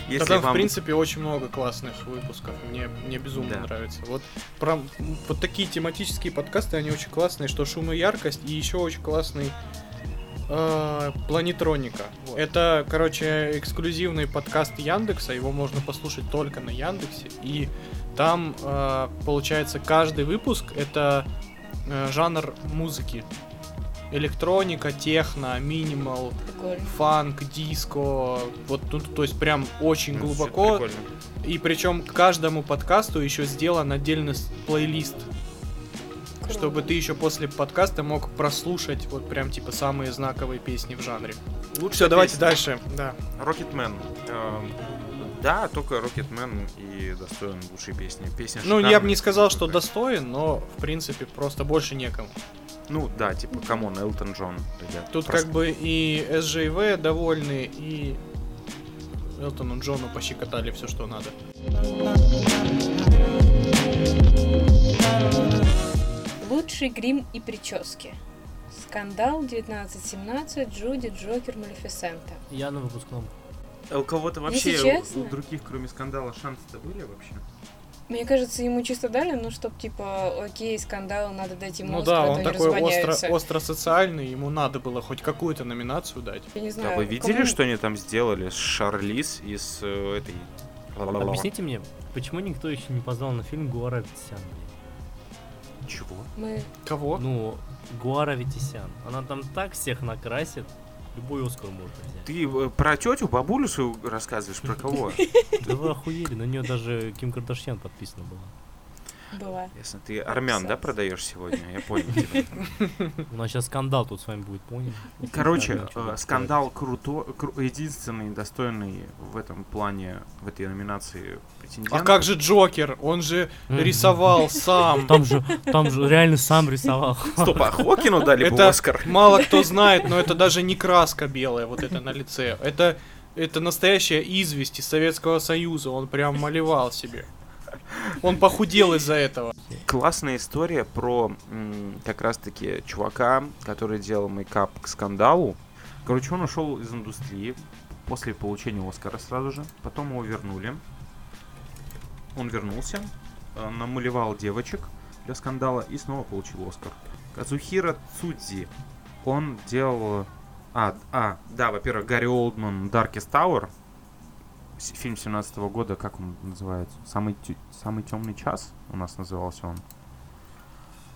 Если там, в вам... принципе, очень много классных выпусков. Мне, мне безумно Да. нравится. Вот, про, вот такие тематические подкасты, они очень классные, что шум и яркость, и еще очень классный э, Планетроника. Это, короче, эксклюзивный подкаст Яндекса, его можно послушать только на Яндексе. И там, э, получается, каждый выпуск это э, жанр музыки. Электроника, техно, минимал, Прикольно. фанк, диско, вот тут, то есть прям очень Ну, глубоко. И причем к каждому подкасту еще сделан отдельный плейлист, Круто. чтобы ты еще после подкаста мог прослушать вот прям типа самые знаковые песни в жанре. Лучшая Все, давайте песня. дальше. Да. Рокетмен. Эм, Да, только Рокетмен и достоин лучшей песни. Песня Ну, я бы не сказал, что достоин, но в принципе просто больше некому. Ну, да, типа, come on, Элтон Джон, ребят. Тут Просто- как бы и СЖВ довольны, и Элтону Джону пощекотали все, что надо. Лучший грим и прически. Скандал 1917, Джуди, Джокер, Малефисента. Я на выпускном. А у кого-то вообще, у- у других, кроме скандала, шансы-то были вообще? Мне кажется, ему чисто дали, ну, чтоб, типа, окей, скандал, надо дать ему Ну Оскар, да, а он такой остро, разгоняются. остро социальный, ему надо было хоть какую-то номинацию дать. Я не знаю, Да, вы видели, кому- что они там сделали с Шарлиз и с э, этой... Объясните мне, почему никто еще не позвал на фильм Гуара Ветисян? Чего? Мы... Кого? Ну, Гуара Ветисян. Она там так всех накрасит, любой Оскар можно взять. Ты э, про тетю, бабулю свою рассказываешь? Про кого? Да вы охуели, на нее даже Ким Кардашьян подписана была. Была. Ясно, ты армян, да, продаешь сегодня? Я понял тебя. У нас сейчас скандал тут с вами будет, понял? Короче, э, да. скандал крутой, единственный достойный в этом плане, в этой номинации претендент. А как же Джокер? Он же рисовал сам. Там же, там же реально сам рисовал. Стоп, а Хокину дали бы Это Оскар? мало кто знает, но это даже не краска белая, вот это на лице. Это, это настоящая известь из Советского Союза. Он прям малевал себе. Он похудел из-за этого. Классная история про как раз-таки чувака, который делал мейкап к скандалу. Короче, он ушел из индустрии после получения Оскара сразу же. Потом его вернули. Он вернулся, э, намалевал девочек для скандала и снова получил Оскар. Казухира Цудзи. Он делал... А, а, да, во-первых, Гарри Олдман Darkest Tower. Фильм 17 года, как он называется? Самый, самый темный час у нас назывался он.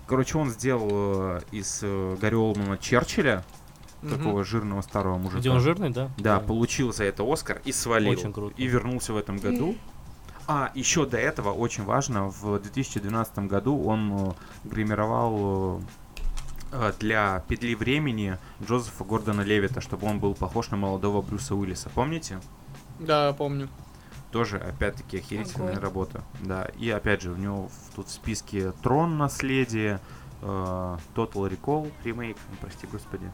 Короче, он сделал э, из э, Гарри Олдмана Черчилля, Мгм. такого жирного старого мужика. Где он жирный, да? Да, получил за это Оскар и свалил. Очень круто. И вернулся в этом году. А, еще до этого, очень важно, в 2012 году он э, гримировал э, для петли времени Джозефа Гордона Левита, чтобы он был похож на молодого Брюса Уиллиса. Помните? Да, помню. Тоже, опять-таки, охерительная Огонь. работа. Да, и опять же, у него в- тут в списке Трон наследие, э, Total Recall ремейк, ну, прости господи.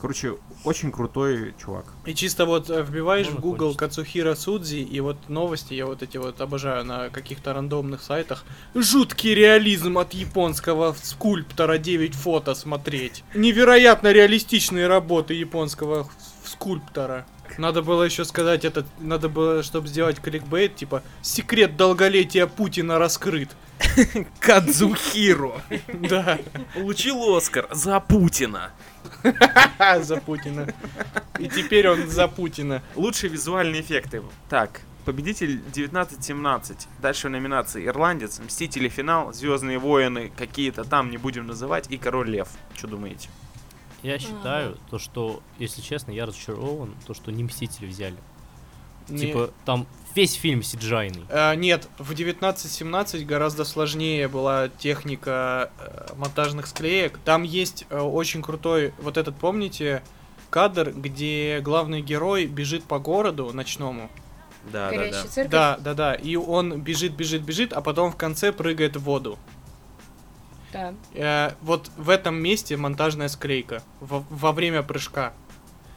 Короче, очень крутой чувак. И чисто вот э, вбиваешь Можно в Google кончить. Кацухира Судзи, и вот новости я вот эти вот обожаю на каких-то рандомных сайтах. Жуткий реализм от японского скульптора 9 фото смотреть. Невероятно реалистичные работы японского скульптора. Надо было еще сказать это, надо было, чтобы сделать кликбейт, типа «Секрет долголетия Путина раскрыт». Кадзухиро Да, получил Оскар за Путина. за Путина. И теперь он за Путина. Лучшие визуальные эффекты. Так, победитель 1917. Дальше в номинации Ирландец, Мстители финал, Звездные войны, какие-то там не будем называть, и Король Лев. Что думаете? Я считаю, то, что, если честно, я разочарован, то, что не Мстители взяли. Не- Типа, там весь фильм сиджайный. А, нет, в 1917 гораздо сложнее была техника э, монтажных склеек. Там есть э, очень крутой, вот этот, помните, кадр, где главный герой бежит по городу ночному. Да, Горящая церковь. Да, да, да. И он бежит, бежит, бежит, а потом в конце прыгает в воду. Да. Э, вот в этом месте монтажная склейка во, во время прыжка.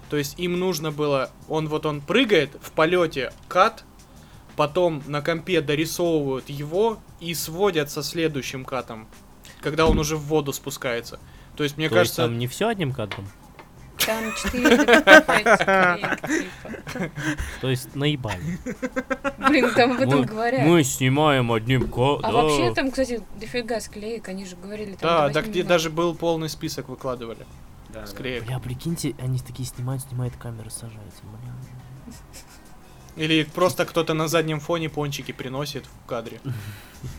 То есть им нужно было, он вот он прыгает в полете кат, потом на компе дорисовывают его и сводят со следующим катом, когда он уже в воду спускается. То есть мне То есть кажется, там не все одним кадром? Там 4 типа. То есть наебали. Блин, там об этом Мы- говорят. Мы снимаем одним кадром. А вообще там, кстати, дофига склеек, они же говорили там. да, так даже был полный список выкладывали склеек. Бля, прикиньте, они такие снимают, снимают камеры, сажаются. Бля. Или просто кто-то на заднем фоне пончики приносит в кадре.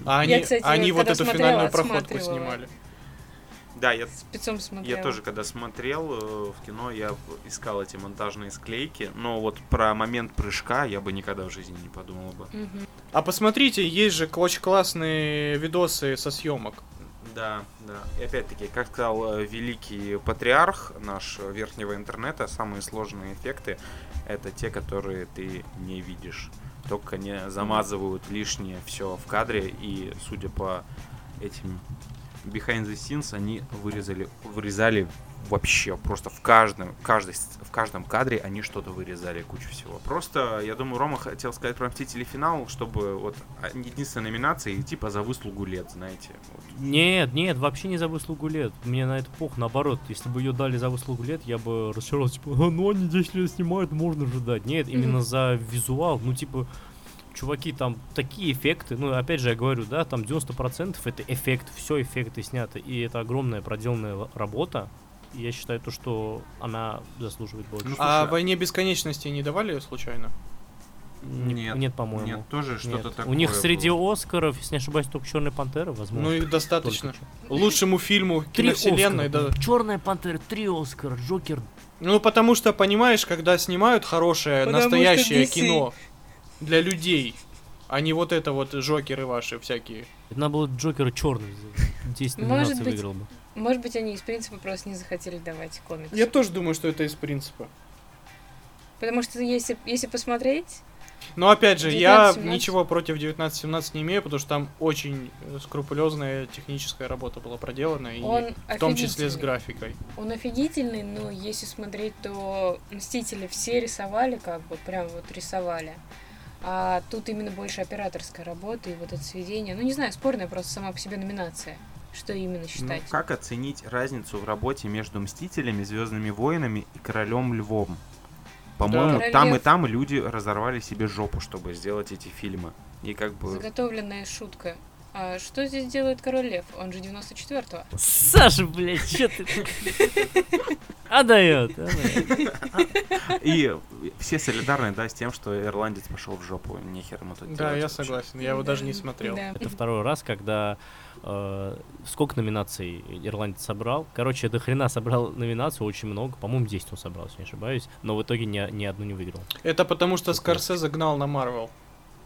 А они, Я, кстати, они вот эту финальную проходку снимали. Да, я, Спецом смотрела. я тоже, когда смотрел э, в кино, я искал эти монтажные склейки, но вот про момент прыжка я бы никогда в жизни не подумал бы. Мгм. А посмотрите, есть же очень классные видосы со съемок. Да, да. И опять-таки, как сказал э, великий патриарх наш верхнего интернета, самые сложные эффекты это те, которые ты не видишь. Только не замазывают лишнее все в кадре, и судя по этим behind the scenes, они вырезали, вырезали вообще просто в каждом, каждой, в каждом кадре они что-то вырезали, кучу всего. Просто, я думаю, Рома хотел сказать про Мстители финал, чтобы вот а, единственная номинация и типа за выслугу лет, знаете. Вот. Нет, нет, вообще не за выслугу лет. Мне на это пох, наоборот. Если бы ее дали за выслугу лет, я бы расчаровался, типа, а, ну они 10 лет снимают, можно же дать. Нет, именно за визуал, ну типа, чуваки, там такие эффекты, ну опять же я говорю, да, там 90% это эффект, все эффекты сняты, и это огромная проделанная работа. И я считаю то, что она заслуживает больше. Ну, А Слушай, войне бесконечности не давали случайно? Не- нет, нет, по-моему. Нет, тоже что-то Нет. такое. У них среди было. Оскаров, если не ошибаюсь, только Черная пантера, возможно. Ну их достаточно. Только Лучшему фильму Три киновселенной, да. Черная пантера, три Оскара, Джокер. Ну потому что, понимаешь, когда снимают хорошее, Потому что настоящее DC. кино для людей, а не вот это вот жокеры ваши всякие. Это надо было Джокера черный взять. 10 Может номинаций быть. выиграл бы. Может быть, они из принципа просто не захотели давать комикс. Я тоже думаю, что это из принципа. Потому что если, если посмотреть, Но опять же, я 19-17. ничего против 19-17 не имею, потому что там очень э, скрупулезная техническая работа была проделана, и он в том числе с графикой. Он офигительный, но если смотреть, то Мстители все рисовали, как бы, прям вот рисовали. А тут именно больше операторская работа и вот это сведение. Ну, не знаю, спорная просто сама по себе номинация. Что именно Ну, считать. как оценить разницу в работе между Мстителями, Звездными войнами и Королем Львом? По-моему, Король там и там люди разорвали себе жопу, чтобы сделать эти фильмы. И как бы... Заготовленная шутка. А что здесь делает Король Лев? Он же 94-го. Саша, блядь, что ты? Отдает, отдает. И все солидарны, да, с тем, что ирландец пошел в жопу. Нехер ему тут Да, я согласен, я его даже не смотрел. Это второй раз, когда э, сколько номинаций ирландец собрал. Короче, до хрена собрал номинацию, очень много. По-моему, 10 он собрал, если не ошибаюсь. Но в итоге ни, ни одну не выиграл. Это потому что Скорсезе гнал на Марвел.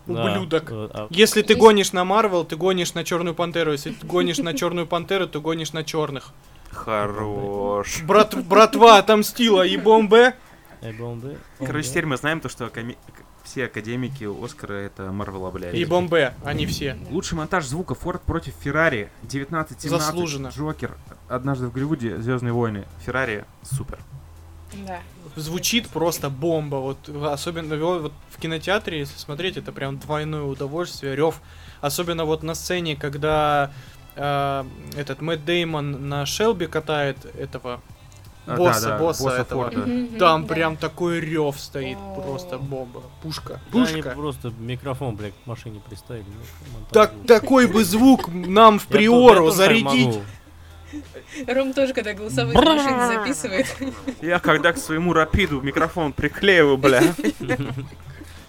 Ублюдок. э, а- Если ты гонишь на Марвел, ты гонишь на Черную Пантеру. Если ты гонишь на Черную Пантеру, ты гонишь на черных. Хорош. Брат, братва отомстила и бомбе. Короче, теперь мы знаем то, что коми- все академики Оскара это Марвел блядь. И бомбе, они все. Лучший монтаж звука Форд против Феррари 1917. Заслуженно. Джокер. Однажды в Голливуде Звездные войны. Феррари супер. Да. звучит просто бомба. Вот особенно вот в кинотеатре, если смотреть, это прям двойное удовольствие. Рев. Особенно вот на сцене, когда э, этот Мэтт Деймон на Шелби катает этого А, босса, да, да, босса, босса этого. Форда. Там да. прям такой рев стоит, О. просто бомба. Пушка. Да, они Пушка. просто микрофон, блядь, к машине приставили. ну, Так, такой бы звук нам в Приору зарядить. Ром тоже, когда голосовые машины записывает. Я когда к своему рапиду микрофон приклеиваю, бля.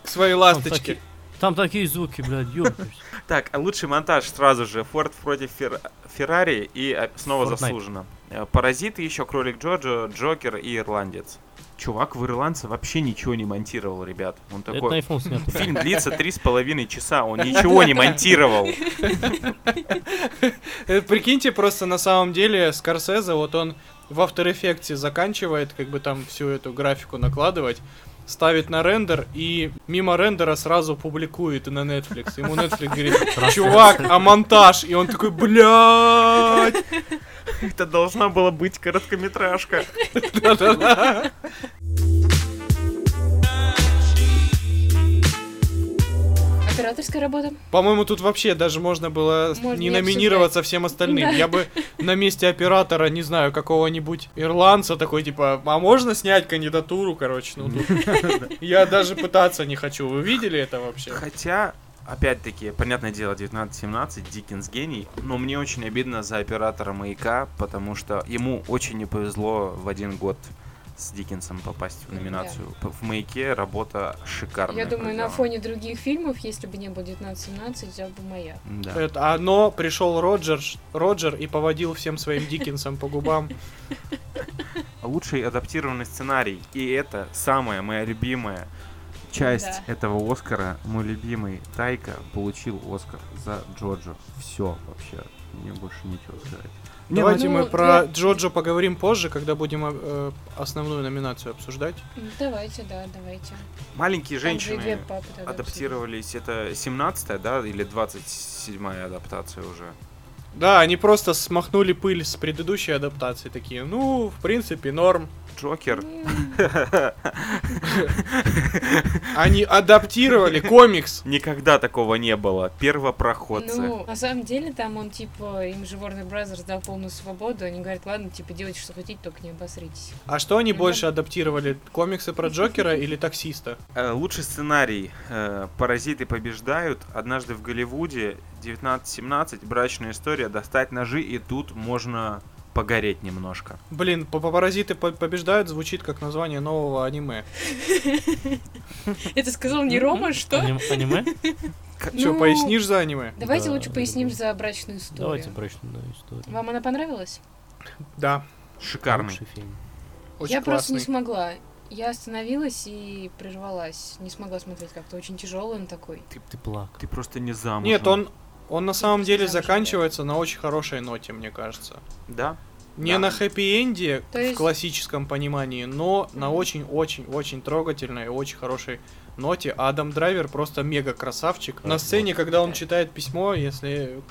К своей Там, ласточке. там такие звуки, блядь, ёпаюсь. Так, а лучший монтаж сразу же. Форд против Фер- Феррари и э, снова Fortnite. заслуженно. Э, Паразиты еще, Кролик Джоджо, Джокер и Ирландец. Чувак в Ирландце вообще ничего не монтировал, ребят. Он Это на такой... iPhone снято. Фильм длится три с половиной часа, он ничего не монтировал. Э, Прикиньте, просто на самом деле Скорсезе, вот он в After Effects заканчивает, как бы там всю эту графику накладывать, ставит на рендер и мимо рендера сразу публикует на Netflix. Ему Netflix говорит, чувак, а монтаж? И он такой, блядь. Это должна была быть короткометражка. Операторская работа. По-моему, тут вообще даже можно было Можно не не номинироваться всем остальным. Да. Я бы на месте оператора, не знаю, какого-нибудь ирландца такой, типа, а можно снять кандидатуру, короче, ну тут. Я даже пытаться не хочу. Вы видели это вообще? Хотя, опять-таки, понятное дело, 1917, Диккенс гений, но мне очень обидно за оператора «Маяка», потому что ему очень не повезло в один год с Диккенсом попасть в номинацию. П- В «Маяке» работа шикарная. Я думаю, на фоне других фильмов, если бы не был 1917, взял бы моя. Да. Это, а, но пришел Роджер, Роджер и поводил всем своим Диккенсом по губам. Лучший адаптированный сценарий. И это самая моя любимая часть Да. этого Оскара. Мой любимый Тайка получил Оскар за Джорджо. Все вообще. Мне больше нечего сказать. Не, Давайте ну, мы про для- Джоджо поговорим позже, когда будем э, основную номинацию обсуждать. Давайте, да, давайте. Маленькие женщины папы адаптировались. Это 17-я, да, или 27-я адаптация уже? Да, они просто смахнули пыль с предыдущей адаптации, такие, ну, в принципе, норм. Джокер. Они адаптировали комикс. Никогда такого не было. Первопроходцы. Ну, на самом деле, там он, типа, им же Warner Brothers дал полную свободу. Они говорят, ладно, типа, делайте, что хотите, только не обосритесь. А что они Ну, больше адаптировали? Комиксы про Джокера или таксиста? Э, Лучший сценарий. э, Паразиты побеждают. Однажды в Голливуде 1917. Брачная история. Достать ножи. И тут можно погореть немножко. Блин, паразиты по- побеждают звучит как название нового аниме. Это сказал не Рома, что? Аним- Аниме? Че, Ну, пояснишь за аниме? Давайте Да, лучше поясним за брачную историю. Давайте брачную историю. Вам она понравилась? Да, Шикарный. Фильм. Я просто не смогла. Я остановилась и прервалась. Не смогла смотреть как-то. Очень тяжелый он такой. Ты, ты плакал. Ты просто не замужем. Нет, он, он на самом деле заканчивается на очень хорошей ноте, мне кажется. Да? Не Да. на хэппи-энде То в есть- классическом понимании, но на очень-очень-очень трогательной и очень хорошей ноте. Адам Драйвер просто мега красавчик. Да, на сцене, вот. когда он читает письмо, если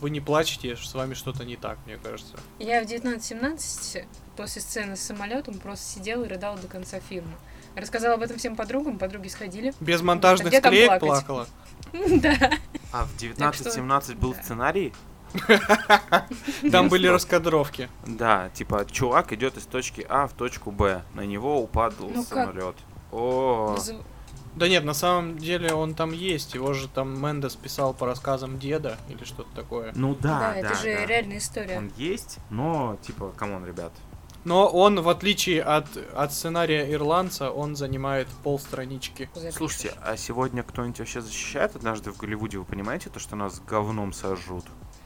вы не плачете, с вами что-то не так, мне кажется. Я в 19-17 после сцены с самолетом просто сидела и рыдала до конца фильма. Рассказала об этом всем подругам, подруги сходили. Без монтажных где там склеек плакать? плакала. Да. А в 1917 был сценарий? Там были раскадровки. Да, типа, чувак идет из точки А в точку Б. На него упал Ну самолет. О, Да нет, на самом деле он там есть. Его же там Мендес писал по рассказам деда или что-то такое. ну да, Да, да, это же да. реальная история. Он есть, но, типа, come on, ребят. Но он, в отличие от, от сценария ирландца, он занимает полстранички. Запишешь. Слушайте, а сегодня кто-нибудь вообще защищает однажды в Голливуде? Вы понимаете то, что нас говном сожрут?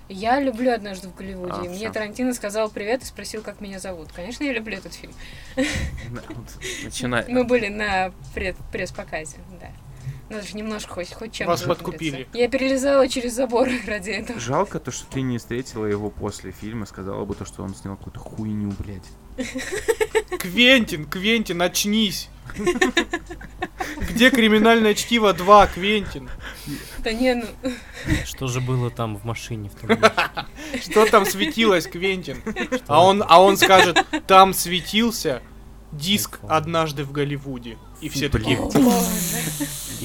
Я люблю однажды в Голливуде. А, Мне всё. Тарантино сказал привет и спросил, как меня зовут. Конечно, я люблю этот фильм. Начинай. Мы были на пресс-показе, да. Надо же немножко хоть, хоть чем Вас подкупили. Я перелезала через забор ради этого. Жалко то, что ты не встретила его после фильма, сказала бы то, что он снял какую-то хуйню, блядь. Квентин, Квентин, очнись! Где криминальное чтиво 2, Квентин? Да не, ну... Что же было там в машине в том? Что там светилось, Квентин? А он, а он скажет, там светился диск. «Однажды в Голливуде». И все Блин. такие...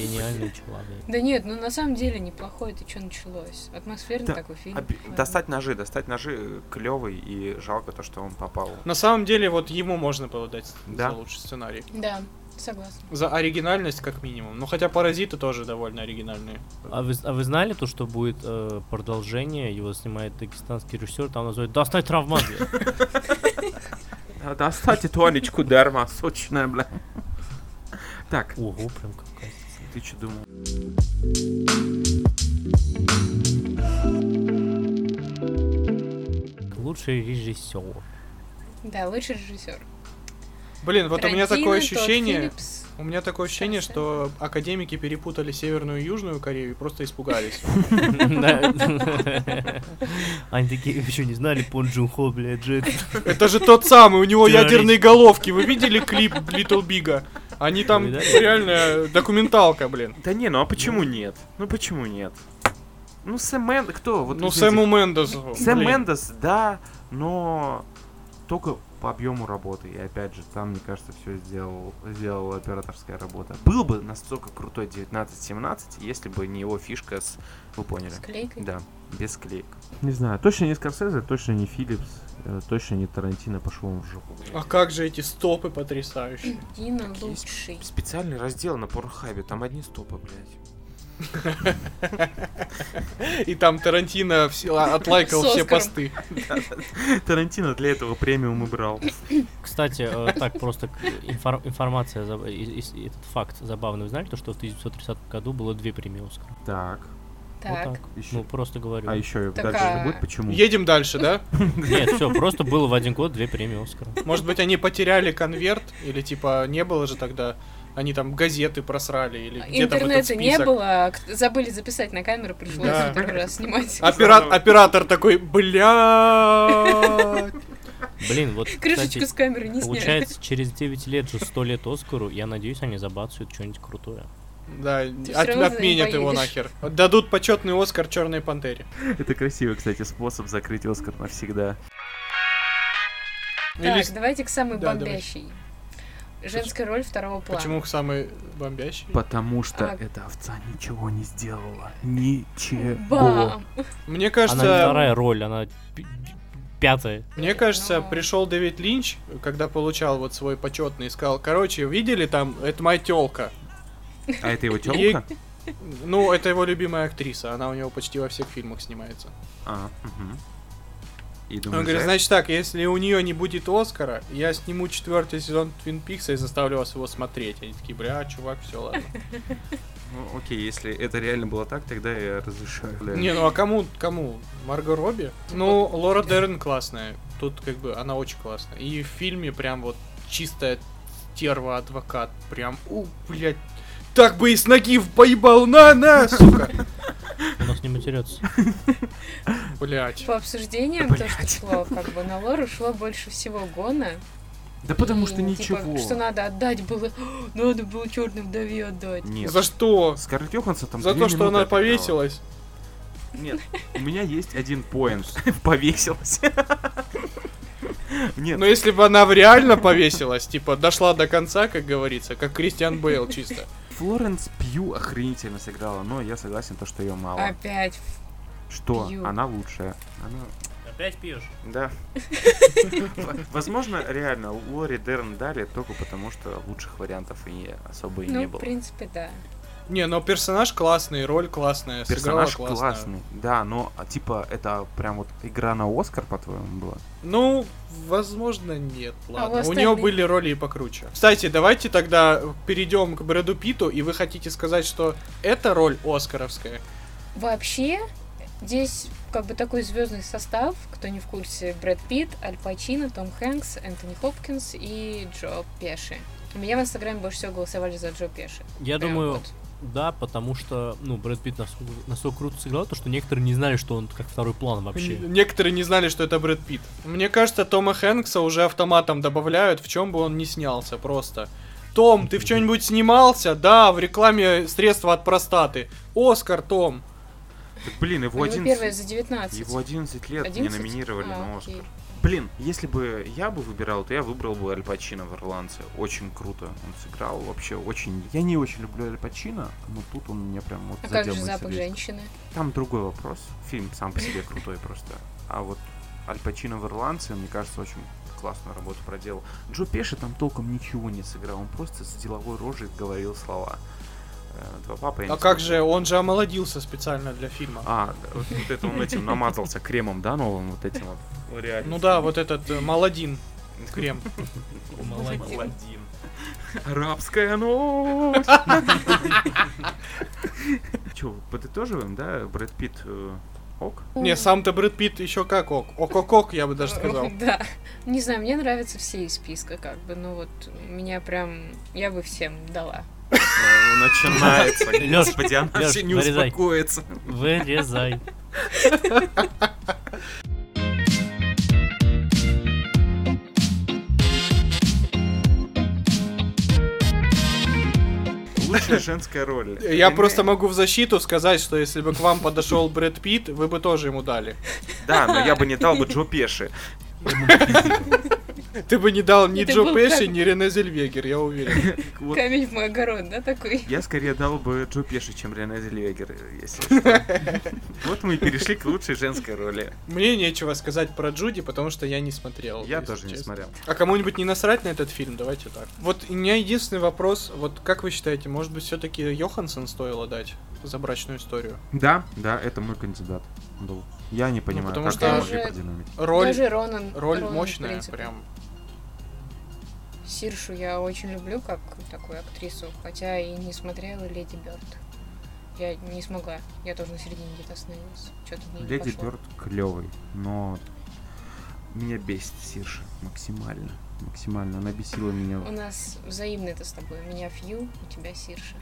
Гениальный человек. Да нет, ну на самом деле неплохой, ты что началось? Атмосферный Да, такой фильм. Оби- Ладно. Достать ножи, достать ножи клевый и жалко то, что он попал. На самом деле, вот ему можно было дать Да. за лучший сценарий. Да, согласна. За оригинальность, как минимум. Ну, хотя «Паразиты» тоже довольно оригинальные. А вы, а вы знали то, что будет э, продолжение? Его снимает дагестанский режиссер, там называют «Достать травматы». А, Достать тонечку дерма, сочная, бля. Так, Ого, прям какая ты что думал? Лучший режиссер. Да, лучший режиссер. Блин, вот у меня такое Тарантино, ощущение... Филлипс. У меня такое ощущение, что академики перепутали Северную и Южную Корею и просто испугались. Они такие, что, не знали Пон Джун Хо, блядь? Это же тот самый, у него ядерные головки. Вы видели клип Little Бига? Они там реально документалка, блин. Да не, ну а почему нет? Ну почему нет? Ну Сэм Мендес, кто? Вот Ну, Сэму Мендесу. Сэм. Мендес, да, но только по объему работы. И опять же, там, мне кажется, все сделал, сделала операторская работа. Был бы настолько крутой 19-17, если бы не его фишка с... Вы поняли? С клейкой. Да, без клеек. Не знаю, точно не Скорсезе, точно не Филлипс, точно не Тарантино, пошел в жопу. А как же эти стопы потрясающие. Дино Есть лучший. Специальный раздел на Порнхабе, там одни стопы, блядь. И там Тарантино все- а, отлайкал все Оскаром. посты. Тарантино для этого премиум и брал. Кстати, э, так просто информация, этот факт забавный. Вы знали, то, что в 1930 году было две премии Оскара? Так, Так. Вот так. Еще- Ну, просто говорю. а еще Так, дальше а- будет почему? Едем дальше, да? Нет, все, просто было в один год две премии Оскара. Может быть, они потеряли конверт? Или типа не было же тогда? Они там газеты просрали? Или где Интернета не было, а забыли записать на камеру, пришлось Да. второй раз снимать. Опера- Оператор такой, бля. Блин, вот, Крышечку кстати, с камеры не сняли. получается, через 9 лет же 100 лет Оскару, я надеюсь, они забацают что-нибудь крутое. Да, от- отменят его нахер. Дадут почетный Оскар Черной Пантере. Это красивый, кстати, способ закрыть Оскар навсегда. Так, Или давайте к самой Да, давай. бомбящей. Женская роль второго плана. Почему самый бомбящий? Потому что А. эта овца ничего не сделала. Ничего. Бам! Мне Она не кажется, вторая роль, она пятая. мне кажется, Ну. пришел Дэвид Линч, когда получал вот свой почетный, и сказал, короче, видели там, это моя телка. А это его телка? Ну, это его любимая актриса, она у него почти во всех фильмах снимается. А, мгм. И Он думаешь, говорит, да? значит так, если у нее не будет Оскара, я сниму четвертый сезон Твин Пикса и заставлю вас его смотреть. Они такие, бля, чувак, все ладно. Ну, окей, если это реально было так, тогда я разрешаю. Да. Не, ну а кому, кому? Марго Робби? Ну, Лора Дерн классная. Тут как бы она очень классная. И в фильме прям вот чистая стерва адвокат. Прям, у, блядь. Так бы и с ноги поебал, на, на, сука. У нас не матерятся. Блять. По обсуждениям, то, что шло, как бы на Лору шло больше всего гона. Да потому И, что типа, ничего. что надо отдать было. Надо было черной вдове отдать. Нет. За что? Скарлетт Йоханссон там За то, что она повесилась. Нет, у меня есть один поинт. Повесилась. Нет, Но если бы она реально повесилась, типа, дошла до конца, как говорится, как Кристиан Бейл чисто. Флоренс Пью охренительно сыграла, но я согласен, то, что ее мало. Опять. Что? Пью. Она лучшая. Она... Опять пьешь? Да. Возможно, реально, Лори Дерн дали только потому, что лучших вариантов и особо и Ну, не в было. принципе, да. Не, но персонаж классный, роль классная, Персонаж классно. классный, да, но а, типа это прям вот игра на Оскар, по-твоему, была? Ну, возможно, нет, ладно. у у остальных? нее были роли и покруче. Кстати, давайте тогда перейдем к Брэду Питу, и вы хотите сказать, что эта роль Оскаровская? Вообще, здесь как бы такой звездный состав, кто не в курсе, Брэд Питт, Аль Пачино, Том Хэнкс, Энтони Хопкинс и Джо Пеши. У меня в Инстаграме больше всего голосовали за Джо Пеши. Я Прям думаю, вот. Да, потому что, ну, Брэд Питт настолько, настолько круто сыграл, то, что некоторые не знали, что он как второй план вообще. Н- Некоторые не знали, что это Брэд Питт. Мне кажется, Тома Хэнкса уже автоматом добавляют, в чем бы он ни снялся, просто. Том, ты в чем-нибудь снимался? Да, в рекламе средства от простаты. Оскар, Том. Так, блин, его У него 11, первое за 19. его 11 лет 11? не номинировали А, на окей. Блин, если бы я бы выбирал, то я выбрал бы Аль Пачино в «Ирландце». Очень круто он сыграл, вообще очень... Я не очень люблю Аль Пачино, но тут он меня прям вот А как задел же мой запах сердечко. женщины? Там другой вопрос. Фильм сам по себе крутой просто. А вот Аль Пачино в «Ирландце», мне кажется, очень классную работу проделал. Джо Пеши там толком ничего не сыграл, он просто с деловой рожей говорил слова. Э, Два не А как же, он же омолодился специально для фильма. А, вот, вот это он этим намазался кремом, да, новым вот этим вот? Реально. Ну да, вот этот э, Маладин крем. Молодец. Арабская ночь. Че, подытоживаем, да? Брэд Питт э, ок? Не, сам-то Брэд Питт еще как ок. Ок-ок-ок, я бы даже сказал. Да. Не знаю, мне нравятся все из списка, как бы, ну вот, меня прям, я бы всем дала. Ну, Начинается. Господи, она все не вырезай. успокоится. Вырезай. Лучшая женская роль. Я просто могу в защиту сказать, что если бы к вам подошел Брэд Питт, вы бы тоже ему дали. Да, но я бы не дал бы Джо Пеши. Ты бы не дал ни Джо Пеши, ни Рене Зельвегер, я уверен. Камень в мой огород, да, такой? Я скорее дал бы Джо Пеши, чем Рене Зельвегер, если. Вот мы и перешли к лучшей женской роли. Мне нечего сказать про Джуди, потому что я не смотрел. Я тоже не смотрел. А кому-нибудь не насрать на этот фильм? Давайте так. Вот у меня единственный вопрос, вот как вы считаете, может быть все-таки Йоханссон стоило дать за брачную историю? Да, да, это мой кандидат был. Я не понимаю, потому как что- могли Даже- продинамить. Роль, Даже Ронан. роль Ронан, мощная, прям. Сиршу я очень люблю как такую актрису, хотя и не смотрела Леди Бёрд. Я не смогла. Я тоже на середине где-то остановилась. Что-то мне не Леди пошло. Бёрд клевый, но меня бесит Сирша максимально. Максимально. Она бесила меня. У нас взаимно это с тобой. У меня Фью, у тебя Сирша.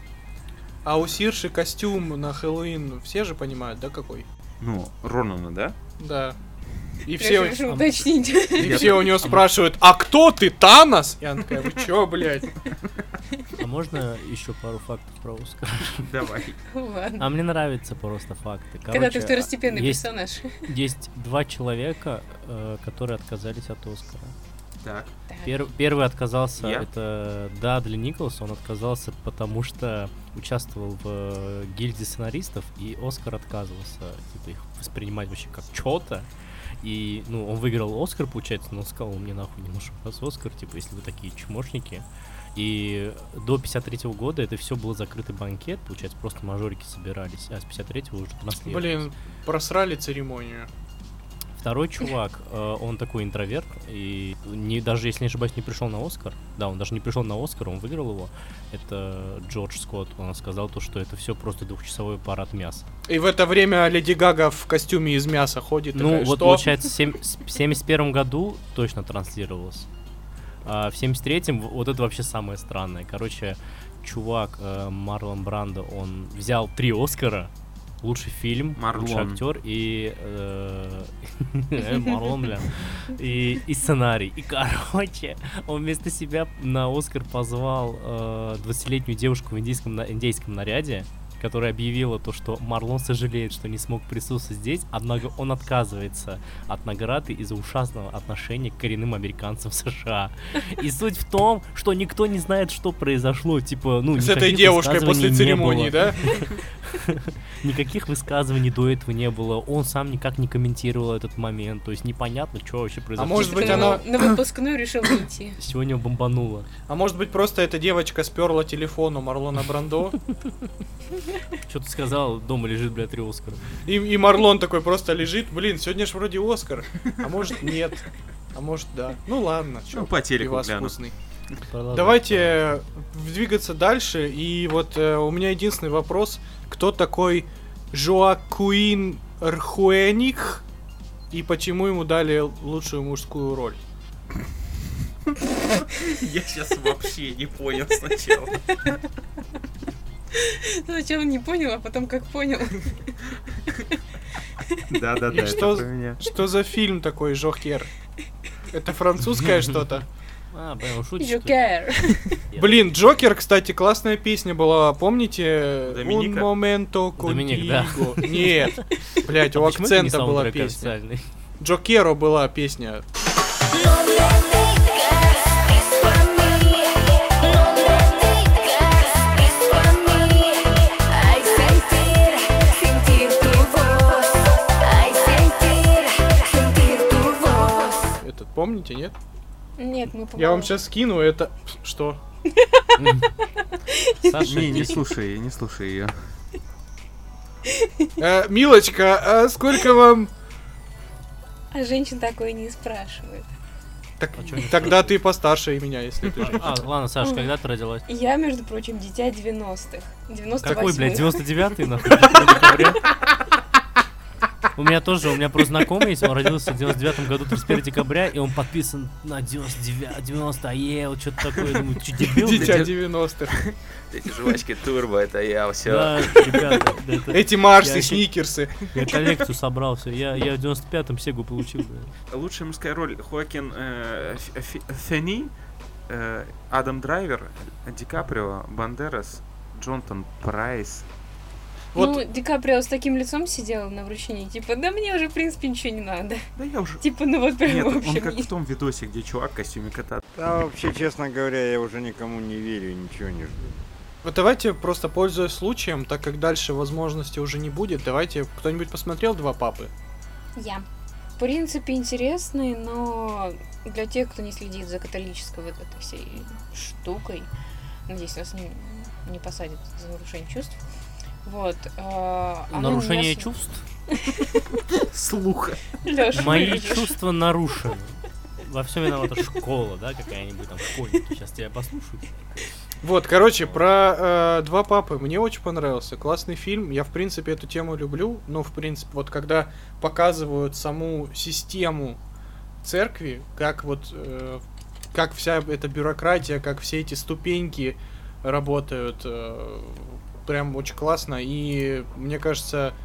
А у Сирши костюм на Хэллоуин все же понимают, да, какой? Ну, Ронана, да? Да. И все, решила уточнить. и все у него спрашивают, а кто ты, Танос? И она такая, вы чё, блядь? А можно еще пару фактов про Оскар? Давай. Ладно. А мне нравятся просто факты. Когда ты Короче, второстепенный есть, персонаж. есть два человека, э, которые отказались от Оскара. Так. Пер- первый отказался, Я? это Дадли Николс, он отказался, потому что участвовал в э, гильдии сценаристов, и Оскар отказывался, типа, их воспринимать вообще как что-то. И, ну, он выиграл Оскар, получается, но он сказал, мне нахуй не нужен вас Оскар, типа, если вы такие чмошники. И до 53 года это все был закрытый банкет, получается, просто мажорики собирались, а с 53-го уже транслировалось. Блин, просрали церемонию. Второй чувак, э, он такой интроверт, и не, даже если не ошибаюсь, не пришел на Оскар. Да, он даже не пришел на Оскар, он выиграл его. Это Джордж Скотт. Он сказал то, что это все просто двухчасовой парад мяса. И в это время Леди Гага в костюме из мяса ходит. Ну, такая, вот что? получается, в 71 году точно транслировалось. А в 73-м в- вот это вообще самое странное. Короче, чувак э, Марлон Брандо, он взял три Оскара. Лучший фильм, лучший Марлон. актер и э, Марлон, бля, и, и сценарий. И короче, он вместо себя на Оскар позвал э, 20-летнюю девушку в индийском, на- индейском наряде, которая объявила то, что Марлон сожалеет, что не смог присутствовать здесь, однако он отказывается от награды из-за ушастного отношения к коренным американцам США. И суть в том, что никто не знает, что произошло, типа, ну, С этой девушкой после церемонии, было. да? Никаких высказываний до этого не было. Он сам никак не комментировал этот момент. То есть непонятно, что вообще произошло. может быть, Типа на- она- На выпускную решил идти. Сегодня бомбануло. А может быть, просто эта девочка сперла телефон у Марлона Брандо, Что ты сказал? Дома лежит, блядь, три Оскара. и, и Марлон такой просто лежит, блин, сегодня ж вроде Оскар, а может нет, а может да. Ну ладно, чё, Ну, по телеку вкусный. Продолжай. Давайте э, двигаться дальше, и вот э, у меня единственный вопрос, кто такой Жоакуин Рхуэник, и почему ему дали лучшую мужскую роль? Я сейчас вообще не понял сначала. Сначала не понял, а потом как понял. Да-да-да, Что- это про меня. Что за фильм такой Жохер? Это французское что-то? А, блин, шутишь, что? Джокер. Блин, Джокер, кстати, классная песня была, помните? Доминика? Un momento Доминик, да. Нет, блять, у А акцента была песня. Джокеро была песня. Помните, нет? Нет, мы Я вам по-моему- сейчас скину это... Что? Саша, Не, не слушай, не слушай ее. Э, Милочка, а сколько вам... А женщин такое не спрашивают. Так, А не тогда ты постарше меня, если ты женщина. А, ладно, Саша, когда ты родилась? Я, между прочим, дитя 90-х. 98 Какой, блядь, 99-й, нахуй? У меня тоже, у меня просто знакомый есть, он родился в 99 году, 31 декабря, и он подписан на 99, 90 ае, вот что-то такое, я думаю, что дебил? Дитя 90-х. Эти жвачки турбо, это я, все. Да, ребята, это- Эти Марсы, Сникерсы. я коллекцию собрал, все, я, я в 95-м Сегу получил. Лучшая мужская роль Хоакин э, Ф- Ф- Фенни, э, Адам Драйвер, Ди Каприо, Бандерас, Джонтон Прайс. Вот Ну, Ди Каприо с таким лицом сидел на вручении, типа, да мне уже, в принципе, ничего не надо. Да я уже... Типа, ну вот прям Нет, он вообще как в том видосе, где чувак в костюме кота. Да, вообще, честно говоря, я уже никому не верю, ничего не жду. Вот давайте просто пользуясь случаем, так как дальше возможности уже не будет, давайте кто-нибудь посмотрел два папы? Я. В принципе, интересный, но для тех, кто не следит за католической вот этой всей штукой, надеюсь, нас не, не посадят за нарушение чувств. Вот. э, оно Нарушение чувств? Слуха. Мои чувства нарушены. Во всем виновата школа, да, какая-нибудь там школьники. Сейчас тебя послушают. Вот, короче, про э, два папы. Мне очень понравился. Классный фильм. Я, в принципе, эту тему люблю. Но, в принципе, вот когда показывают саму систему церкви, как вот э, как вся эта бюрократия, как все эти ступеньки работают, э, прям очень классно. И мне кажется,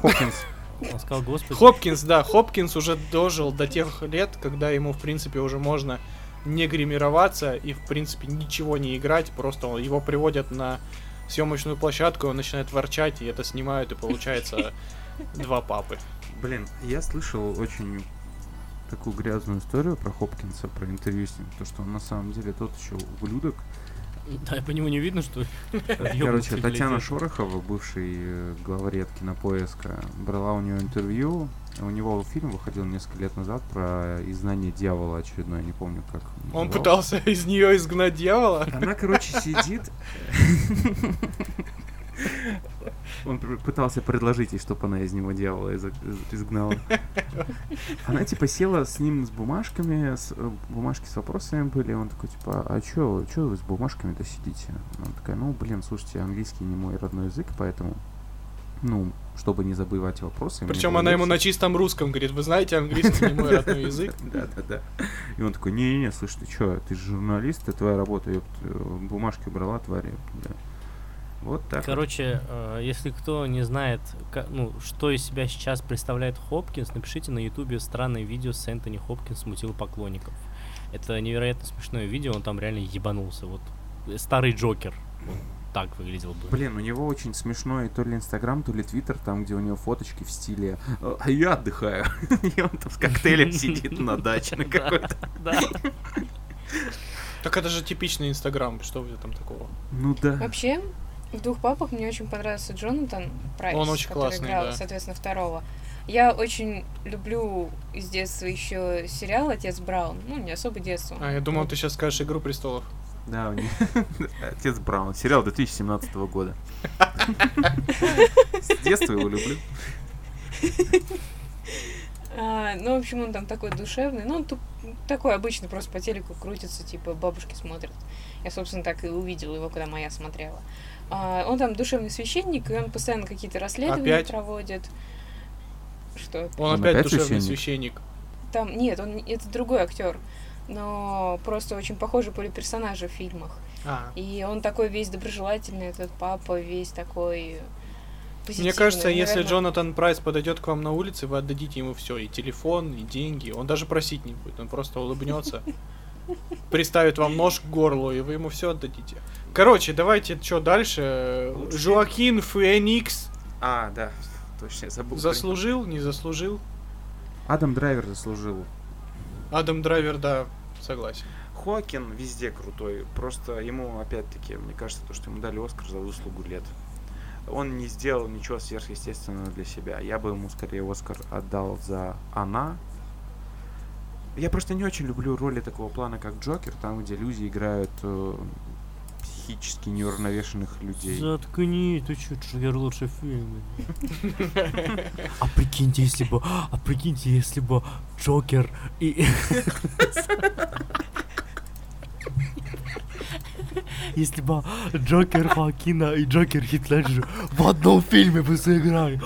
Хопкинс. Он сказал, господи, Хопкинс, да, Хопкинс уже дожил до тех лет, когда ему, в принципе, уже можно не гримироваться и, в принципе, ничего не играть, просто его приводят на съемочную площадку, он начинает ворчать, и это снимают, и получается два папы. Блин, я слышал очень такую грязную историю про Хопкинса, про интервью с ним, то что он на самом деле тот еще ублюдок. Да, по нему не видно, что ли? Короче, Татьяна. Шорохова, бывший э, главред кинопоиска, брала у нее интервью. У него фильм выходил несколько лет назад про изгнание дьявола очередной, я не помню как. Он назывался. пытался из нее изгнать дьявола. Она, короче, сидит. Он пытался предложить ей, чтобы она из него дьявола из- из- изгнала. Она типа села с ним с бумажками, с, э, бумажки с вопросами были. Он такой типа, а чё, чё вы с бумажками-то сидите? Она такая, ну блин, слушайте, английский не мой родной язык, поэтому, ну, чтобы не забывать вопросы. Причем она ему легче». на чистом русском говорит, вы знаете, английский не мой родной язык. Да, да, да. И он такой, не-не-не, слышь, ты чё, ты же журналист, это твоя работа, э, бумажки убрала, тварь, ёпт, бля». Вот так. вот. Короче, э, если кто не знает, ну, что из себя сейчас представляет Хопкинс, напишите на ютубе странное видео с Энтони Хопкинс смутил поклонников. Это невероятно смешное видео, он там реально ебанулся. Вот э, старый Джокер. Вот так выглядел бы. Блин, у него очень смешной то ли Инстаграм, то ли Твиттер, там, где у него фоточки в стиле «А а я отдыхаю». И он там с коктейлем сидит на даче на какой-то. Так это же типичный Инстаграм, что в этом такого? Ну да. Вообще, в двух папах мне очень понравился Джонатан Прайс, Он очень который классный, играл, да. соответственно, второго. Я очень люблю из детства еще сериал Отец Браун. Ну, не особо детство. А, я думал, ты сейчас скажешь Игру престолов. Да, у него- Отец Браун. Сериал 2017 года. С детства его люблю. А, ну, в общем, он там такой душевный. Ну, он туп- такой обычный, просто по телеку крутится, типа, бабушки смотрят. Я, собственно, так и увидела его, когда моя смотрела. А, он там душевный священник, и он постоянно какие-то расследования Опять? проводит. Что? Он, Он опять, опять душевный священник? священник. Там, нет, он это другой актер. Но просто очень похожи были персонажи в фильмах. А, И он такой весь доброжелательный, этот папа весь такой позитивный. Мне кажется, если Наверное, Джонатан Прайс подойдет к вам на улице, вы отдадите ему все, и телефон, и деньги. Он даже просить не будет, он просто улыбнется, приставит вам нож к горлу, и вы ему все отдадите. Короче, давайте что дальше. Жуакин Феникс А, да, точно, я забыл. заслужил, не заслужил? Адам Драйвер заслужил. Адам Драйвер, да, согласен. Хоакин везде крутой. Просто ему, опять-таки, мне кажется, то, что ему дали Оскар за выслугу лет. Он не сделал ничего сверхъестественного для себя. Я бы ему скорее Оскар отдал за Она. Я просто не очень люблю роли такого плана, как Джокер, там, где люди играют э, психически неуравновешенных людей. Заткни, ты чё, Джокер лучший фильм. А прикиньте, если бы, а прикиньте, если бы Джокер и... Если бы Джокер Хоакина и Джокер Хитледжер в одном фильме бы сыграли.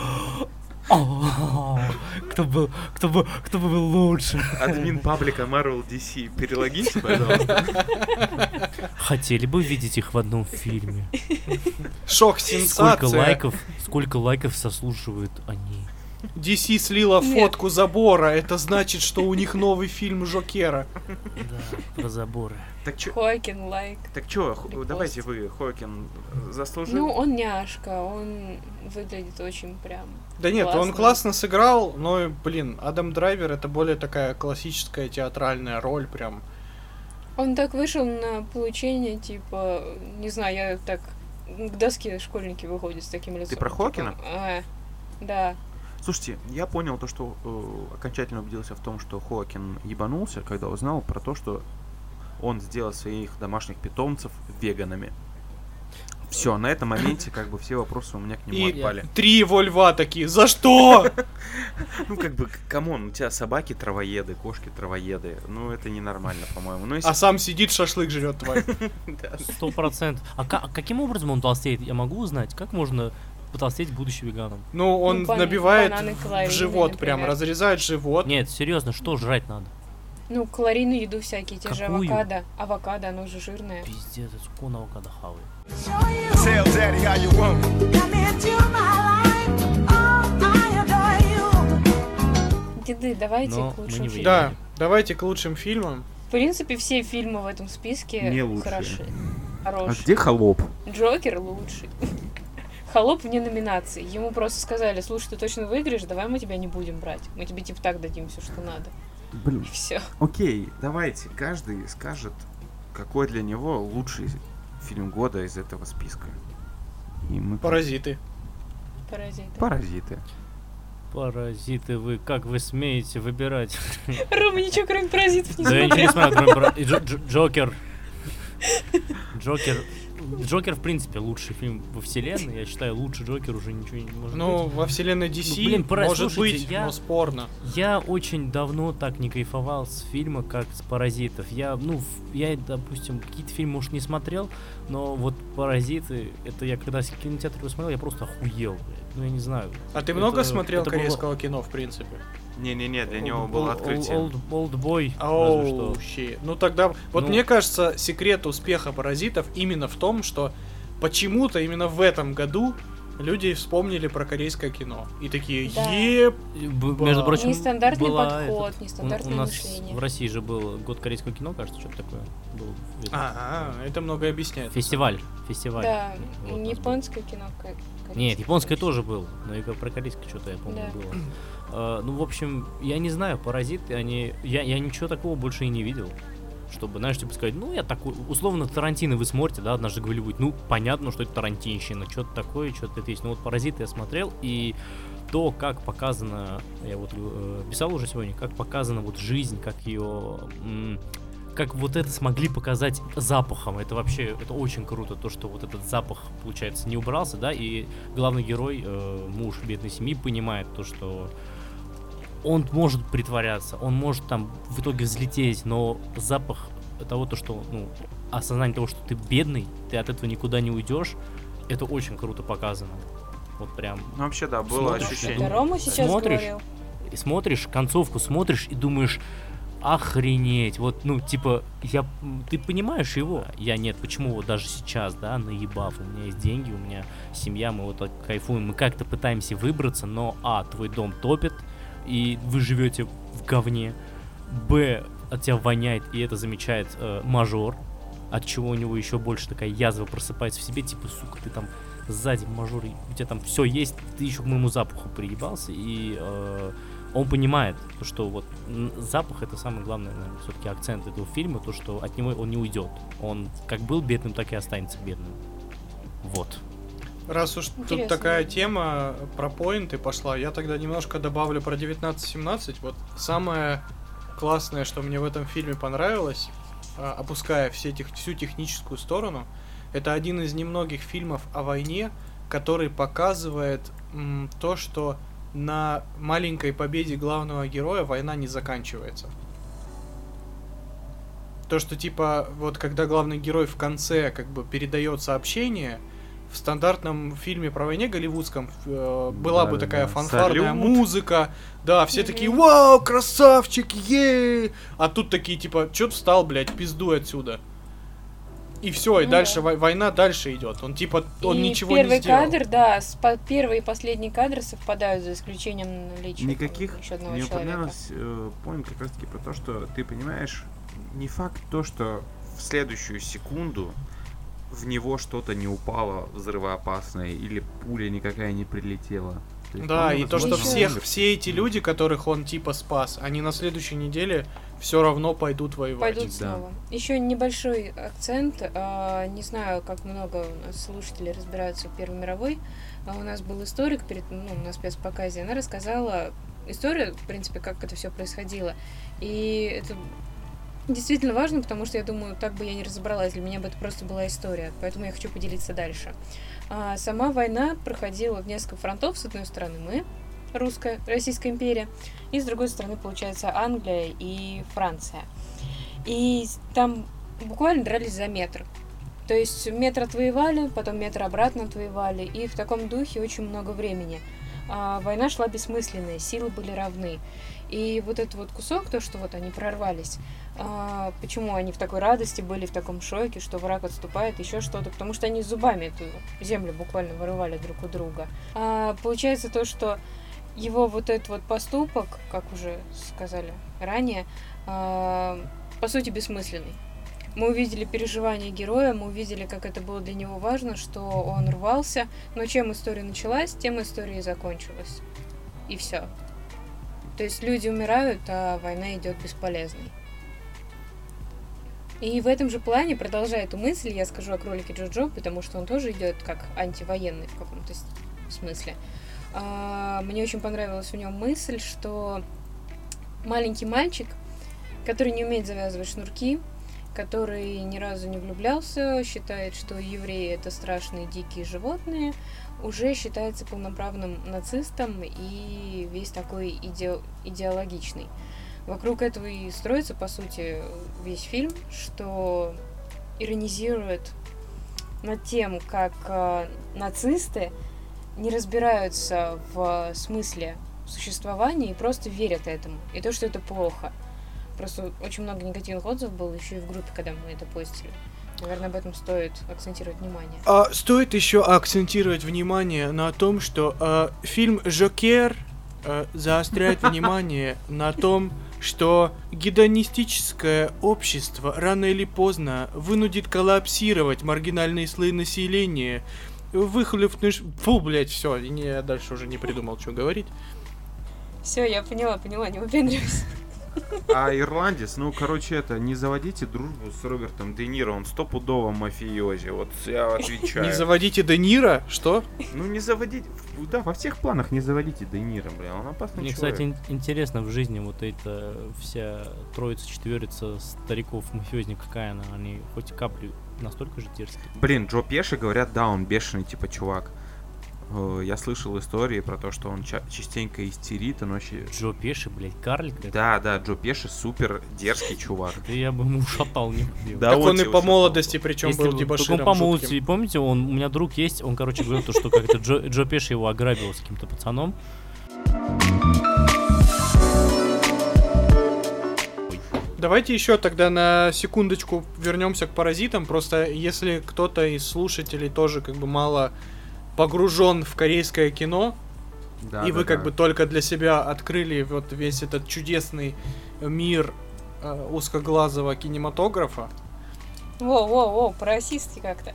Кто был, кто бы, кто бы был лучше? Админ паблика Marvel DC, перелогите, пожалуйста. Хотели бы видеть их в одном фильме. Шок, Сколько сенсация. лайков, сколько лайков заслуживают они? DC слила Нет. фотку забора. Это значит, что у них новый фильм Жокера. Да, про заборы. Так чё, Хоакин лайк. так чё, Репост. давайте вы, Хоакин, э, заслужил? Ну, он няшка, он выглядит очень прям... Да нет, он Классно. классно сыграл, но, блин, Адам Драйвер это более такая классическая театральная роль, прям. Он так вышел на получение, типа, не знаю, я так к доске школьники выходят с таким лицом. про типа, Хоакина? а, да. Слушайте, я понял то, что э, окончательно убедился в том, что Хоакин ебанулся, когда узнал про то, что он сделал своих домашних питомцев веганами. Все, на этом моменте как бы все вопросы у меня к нему И отпали. три его льва такие. За что? Ну как бы, come on, у тебя собаки травоеды, кошки травоеды. Ну это ненормально, по-моему. Ну если... А сам сидит, шашлык жрет тварь. Сто процентов. А ка- каким образом он толстеет? Я могу узнать? Как можно потолстеть, будучи веганом? Ну, он Ну, бан- набивает бананы в живот, прям например. разрезает живот. Нет, серьезно, что жрать надо? Ну, калорийную еду всякие, те же Какую? авокадо. Авокадо, оно же жирное. Пиздец, это сколько он авокадо хавает. Tell daddy how you want it. Деды, давайте Но к лучшим фильмам. Да, давайте к лучшим фильмам. В принципе, все фильмы в этом списке Не лучшие. хороши. А Хорошие. где холоп? Джокер лучший. Холоп вне номинации. Ему просто сказали, слушай, ты точно выиграешь, давай мы тебя не будем брать. Мы тебе типа так дадим все, что надо. Блин, И все. окей, давайте, каждый скажет, какой для него лучший фильм года из этого списка. И мы... Паразиты. Паразиты. Паразиты. Паразиты вы, как вы смеете выбирать? Рома ничего кроме паразитов не Да я ничего не смотрел. смотрю, кроме Джокер. Джокер. Джокер, в принципе, лучший фильм во вселенной. Я считаю, лучше Джокер уже ничего не может Ну, быть. во вселенной DC Ну, блин, пора- может слушайте, быть, я- но спорно. Я очень давно так не кайфовал с фильма, как с «Паразитов». Я, ну, я, допустим, какие-то фильмы, может, не смотрел, но вот «Паразиты», это я когда в кинотеатре его смотрел, я просто охуел, блядь. Ну, я не знаю. А ты много Это- смотрел это было- корейского кино, в принципе? Не-не-не, для него было открытие. Олд, олдбой, разве Оу, что. Ну тогда, вот Ну. мне кажется, секрет успеха паразитов именно в том, что почему-то именно в этом году люди вспомнили про корейское кино. И такие, Да. Ба. Между прочим, Нестандартный была подход, этот- нестандартное у, у нас мышление. в России же был год корейского кино, кажется, что-то такое. Был этот а, это многое объясняет. фестиваль, фестиваль. Да, Вот японское кино. ко- Нет, японское тоже было, но и про корейское что-то я помню Да. было. А, ну, в общем, я не знаю, паразиты, они. Я, я ничего такого больше и не видел. Чтобы, знаешь, типа сказать, ну, я такой, условно, Тарантино вы смотрите, да, однажды Голливуд, ну, понятно, что это Тарантинщина, что-то такое, что-то это есть. Ну, вот Паразиты я смотрел, и то, как показано, я вот э, писал уже сегодня, как показана вот жизнь, как ее, как вот это смогли показать запахом, это вообще, это очень круто, то, что вот этот запах, получается, не убрался, да, и главный герой, э, муж бедной семьи, понимает то, что он может притворяться, он может там в итоге взлететь, но запах того, то, что, ну, осознание того, что ты бедный, ты от этого никуда не уйдешь, это очень круто показано. Вот прям. Ну вообще да, было Смотришь, ощущение. Рома сейчас Смотришь? говорил. И смотришь концовку, смотришь и думаешь, охренеть, вот, ну, типа, я, ты понимаешь его, я нет, почему вот даже сейчас, да, наебав, у меня есть деньги, у меня семья, мы вот так кайфуем, мы как-то пытаемся выбраться, но, а, твой дом топит, и вы живете в говне, б, от тебя воняет, и это замечает э, мажор, от чего у него еще больше такая язва просыпается в себе, типа, сука, ты там сзади мажор, у тебя там все есть, ты еще к моему запаху приебался, и э, Он понимает, то, что вот запах это самый главный, наверное, все-таки акцент этого фильма, то, что от него он не уйдет. Он как был бедным, так и останется бедным. Вот. Раз уж тут Интересно. такая тема про поинты пошла, я тогда немножко добавлю про 1917. Вот самое классное, что мне в этом фильме понравилось, а, опуская все тех, всю техническую сторону, это один из немногих фильмов о войне, который показывает м, то, что на маленькой победе главного героя война не заканчивается. То, что типа, вот когда главный герой в конце как бы передает сообщение, в стандартном фильме про войне голливудском э, была бы Да-да-да. такая фанфарная Салют. музыка, да, все такие, вау, красавчик, ей! А тут такие типа, чё ты встал, блядь, пиздуй отсюда. И все, и Ну дальше да. вой- война дальше идет. Он типа, он и ничего первый не сделал. кадр, да, с по- первый и последний кадр совпадают, за исключением наличия Никаких еще одного мне человека. понравилось э, поинт как раз таки про то, что ты понимаешь, не факт то, что в следующую секунду в него что-то не упало взрывоопасное или пуля никакая не прилетела. То есть, Да, по-моему, и то, что всех, все эти люди, которых он типа спас, они на следующей неделе все равно пойдут воевать. Пойдут Да. снова. Еще небольшой акцент. а, не знаю, как много у нас слушателей разбираются в Первой мировой. А у нас был историк перед, ну, на спецпоказе. Она рассказала историю, в принципе, как это все происходило. И это действительно важно, потому что я думаю, так бы я не разобралась. Для меня бы это просто была история. Поэтому я хочу поделиться дальше. А, сама война проходила в несколько фронтов. С одной стороны мы, русская, Российская империя, и с другой стороны, получается, Англия и Франция. И там буквально дрались за метр. То есть метр отвоевали, потом метр обратно отвоевали, и в таком духе очень много времени. А, война шла бессмысленная, силы были равны. И вот этот вот кусок, то, что вот они прорвались, а, почему они в такой радости были, в таком шоке, что враг отступает, еще что-то, потому что они зубами эту землю буквально вырывали друг у друга. А, получается то, что его вот этот вот поступок, как уже сказали ранее, а, по сути бессмысленный. Мы увидели переживания героя, мы увидели, как это было для него важно, что он рвался, но чем история началась, тем история и закончилась. И все. То есть люди умирают, а война идет бесполезной. И в этом же плане, продолжая эту мысль, я скажу о кролике Джоджо, потому что он тоже идет как антивоенный в каком-то смысле. А, Мне очень понравилась в нем мысль, что маленький мальчик, который не умеет завязывать шнурки, который ни разу не влюблялся, считает, что евреи это страшные дикие животные, уже считается полноправным нацистом и весь такой иде- идеологичный. Вокруг этого и строится, по сути, весь фильм, что иронизирует над тем, как э, нацисты не разбираются в смысле существования и просто верят этому. И то, что это плохо. Просто очень много негативных отзывов было еще и в группе, когда мы это постили. Наверное, об этом стоит акцентировать внимание. А, стоит еще акцентировать внимание на том, что а, фильм Жокер а, заостряет внимание на том, что гедонистическое общество рано или поздно вынудит коллапсировать маргинальные слои населения, выхлюпнешь... Фу, блять, все, я дальше уже не придумал, что говорить. Все, я поняла, поняла, не выпендривайся. А ирландец, ну, короче, это, не заводите дружбу с Робертом Де Ниро, он стопудово мафиози, вот я отвечаю. Не заводите Де Ниро, что? Ну, не заводите, да, во всех планах не заводите Де Ниро, блин, он опасный Мне, человек. кстати, ин- интересно в жизни вот эта вся троица, четверица стариков, мафиозник, какая она, они хоть капли настолько же дерзкие. Блин, Джо Пеши, говорят, да, он бешеный, типа, чувак. Э, Я слышал истории про то, что он ча- частенько истерит, он вообще... Джо Пеши, блядь, карлик. Да, да, Джо Пеши супер дерзкий чувак. Да я бы ему ушатал не. Да он, и тебе по молодости, причем был бы- дебоширом по молодости, помните, он, у меня друг есть, он, короче, говорил то, что как-то Джо, Джо Пеши его ограбил с каким-то пацаном. Давайте еще тогда на секундочку вернемся к паразитам. Просто если кто-то из слушателей тоже как бы мало погружен в корейское кино, Да, и да, вы как да. бы только для себя открыли вот весь этот чудесный мир э, узкоглазого кинематографа. Во-во-во, по-российски как-то.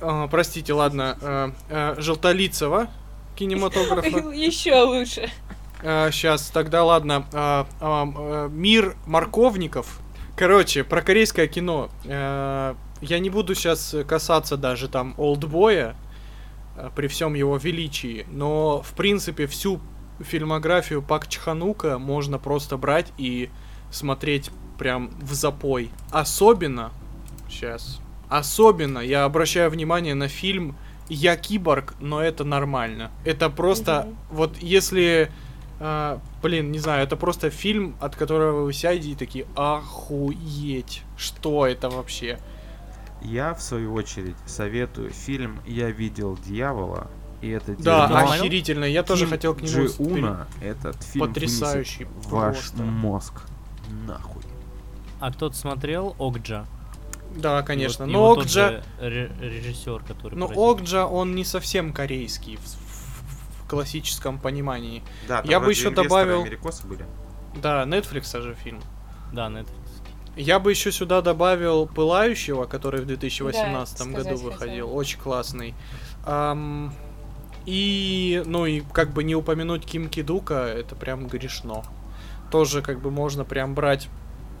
А, простите, ладно, э, э, желтолицего кинематографа. Еще лучше. сейчас, тогда ладно. А, а, Мир морковников. Короче, про корейское кино. Э, Я не буду сейчас касаться даже там Олдбоя э, при всем его величии, но в принципе всю фильмографию Пак Чханука можно просто брать и смотреть прям в запой. Особенно, сейчас, особенно я обращаю внимание на фильм «Я киборг, но это нормально». Это просто, Мгм. вот если, а, блин, не знаю, это просто фильм, от которого вы сядете и такие «Охуеть, что это вообще?» Я, в свою очередь, советую фильм «Я видел дьявола», и это Да, дерьмо. охерительно, я тоже Ким хотел к нему... Джи Уна этот фильм Потрясающий ваш просто. мозг нахуй. А кто-то смотрел Окджа? Да, конечно, И вот- но Окджа... режиссер, который... Но произвел. Окджа, он не совсем корейский в, в- в классическом понимании. Да, там Я бы еще добавил- были. Да, Netflix же фильм. Да, Netflix. Я бы еще сюда добавил Пылающего, который в 2018 Да, году выходил. хотела. Очень классный. Ам, и, ну и как бы не упомянуть Ким Кидука, это прям грешно. Тоже как бы можно прям брать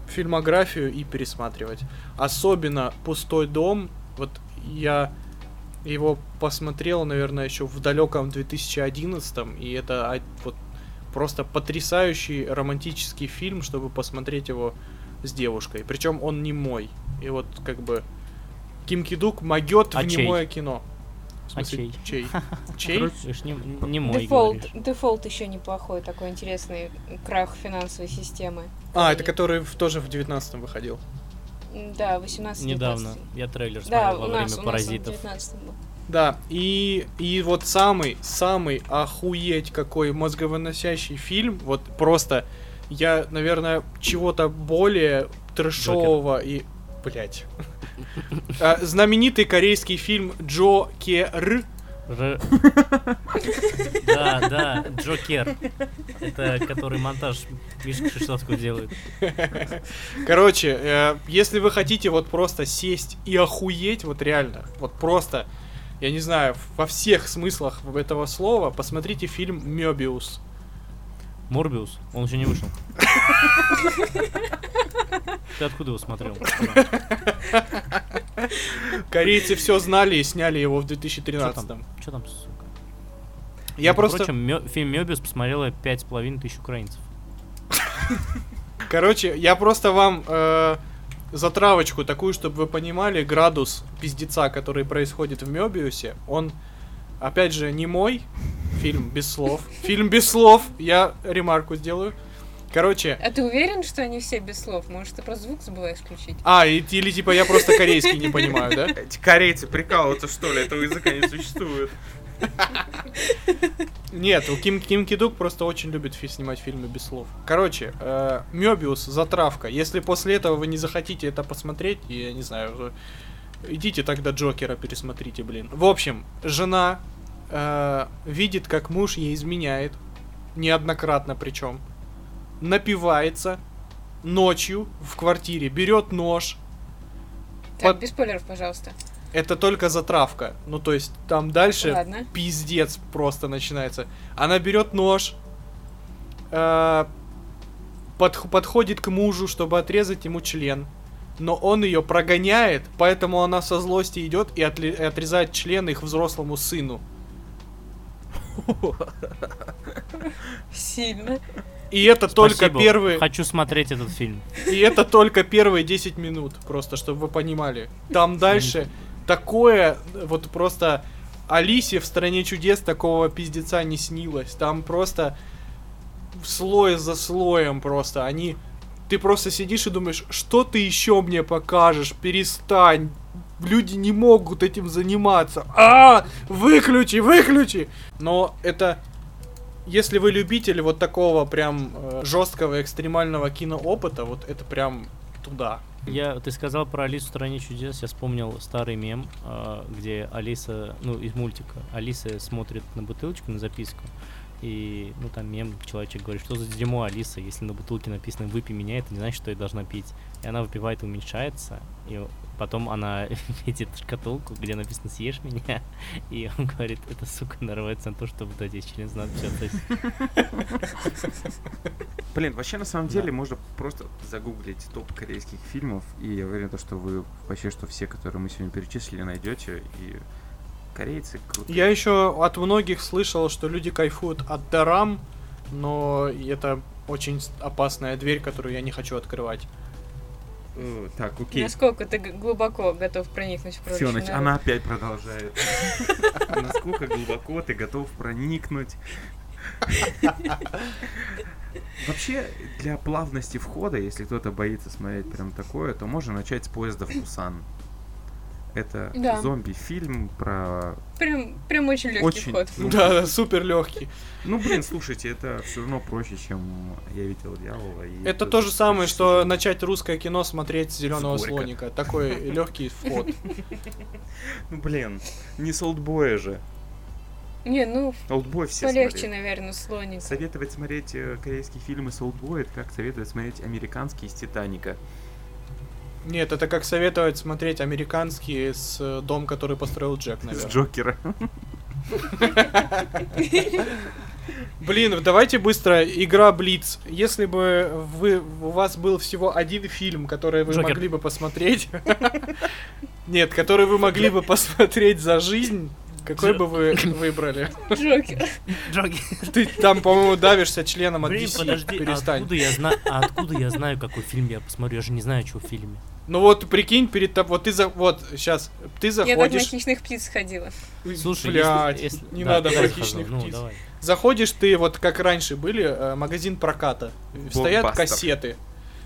фильмографию и пересматривать. Особенно Пустой дом. Вот я его посмотрел, наверное, еще в далеком 2011 и это а, вот просто потрясающий романтический фильм, чтобы посмотреть его с девушкой. Причем он не мой. И вот как бы Ким Кидук могет А в чей? немое кино. В А смысле, чей? чей? Чей? Ж не, не мой, Дефолт, говоришь. дефолт еще неплохой, такой интересный крах финансовой системы. А, это который в- тоже в 19 выходил. Да, 18 Недавно. Я трейлер Да, смотрел у во нас, время у нас он в «Паразитов». 19 был. Да, и, и вот самый, самый охуеть какой мозговыносящий фильм, вот просто, я, наверное, чего-то более трэшового и... Блять. Знаменитый корейский фильм Джо Кер. Р- Да, да, Джокер. Это который монтаж Мишка Шишовского делает. Короче, э, если вы хотите вот просто сесть и охуеть, вот реально, вот просто, я не знаю, во всех смыслах этого слова, посмотрите фильм Мёбиус. Морбиус, он еще не вышел. Ты откуда его смотрел? Корейцы все знали и сняли его в Что 2013 там? Что там, сука? Я Между просто, Прочим, мё- фильм Мёбиус посмотрело пять с половиной тысяч украинцев. короче, я просто вам э, затравочку такую, чтобы вы понимали градус пиздеца, который происходит в Мёбиусе. Он, опять же, не мой фильм без слов. Фильм без слов, я ремарку сделаю. Короче, А ты уверен, что они все без слов? Может, ты просто звук забываешь включить? а, и- или типа я просто корейский не понимаю, да? Эти корейцы прикалываются, что ли? Этого языка не существует. Нет, у Ким, Ким Кидук просто очень любит фи- снимать фильмы без слов. Короче, э, Мёбиус, затравка. Если после этого вы не захотите это посмотреть, я не знаю, уже идите тогда Джокера пересмотрите, блин. В общем, жена э, видит, как муж ей изменяет, неоднократно причем, напивается ночью в квартире, берет нож, Так, Под- без спойлеров, пожалуйста. это только затравка. Ну, то есть, там дальше Ладно. пиздец просто начинается. Она берет нож, э, подх- подходит к мужу, чтобы отрезать ему член. Но он ее прогоняет, поэтому она со злости идет и отле- и отрезает член их взрослому сыну. Сильно. И это только Спасибо, первые, Хочу смотреть этот фильм. и это только первые 10 минут, просто чтобы вы понимали. Там дальше такое, вот просто Алисе в стране чудес такого пиздеца не снилось. Там просто слой за слоем просто. Они. Ты просто сидишь и думаешь, что ты еще мне покажешь? Перестань. Люди не могут этим заниматься. А, выключи, выключи. Но это если вы любитель вот такого прям жесткого экстремального киноопыта, вот это прям туда. Я, ты сказал про Алису в стране чудес, я вспомнил старый мем, а, где Алиса, ну, из мультика, Алиса смотрит на бутылочку, на записку, и, ну, там мем, человечек говорит, что за дерьмо, Алиса, если на бутылке написано «выпей меня», это не значит, что я должна пить. И она выпивает и уменьшается, и потом она видит шкатулку, где написано «съешь меня», и он говорит, эта сука нарывается на то, чтобы дать ей член, надо все Блин, вообще на самом Да. деле можно просто загуглить топ корейских фильмов, и я уверен, то, что вы вообще, что все, которые мы сегодня перечислили, найдете, и корейцы крутые. Я еще от многих слышал, что люди кайфуют от дарам, но это очень опасная дверь, которую я не хочу открывать. Так, окей. Насколько ты глубоко готов проникнуть в Все, прочий народ? она опять продолжает. Насколько глубоко ты готов проникнуть? Вообще, для плавности входа, если кто-то боится смотреть прям такое, то можно начать с поезда в Пусан. Это Да. зомби-фильм про... Прям, прям очень легкий Очень. вход. Ну, Да, да, супер легкий. Ну, блин, слушайте, это все равно проще, чем «Я видел дьявола». и Это то же самое, что начать русское кино смотреть зеленого слоника. Такой легкий вход. Ну, блин, не с «Олдбоя» же. Не, ну, «Олдбой» все полегче, смотрели. наверное, слоник. Советовать смотреть э, корейские фильмы с «Олдбой» это как советовать смотреть американские с «Титаника». Нет, это как советовать смотреть американские с э, дом, который построил Джек, С наверное. Джокера. Блин, давайте быстро. Игра Блиц. Если бы вы, у вас был всего один фильм, который вы Джокер. могли бы посмотреть... Нет, который вы могли бы посмотреть за жизнь, какой Джо- бы вы выбрали? Джокер. Джоги. Ты там, по-моему, давишься членом от Блин, DC. подожди, а Перестань. откуда я знаю, а откуда я знаю, какой фильм я посмотрю? Я же не знаю, что в фильме. Ну вот, прикинь, перед тобой, вот ты за, вот, сейчас, ты Я так на заходишь, хищных птиц ходила. Слушай, блядь, если, если- не да, надо про я хищных Ну, птиц. давай. Заходишь ты, вот как раньше были, э, магазин проката, стоят кассеты,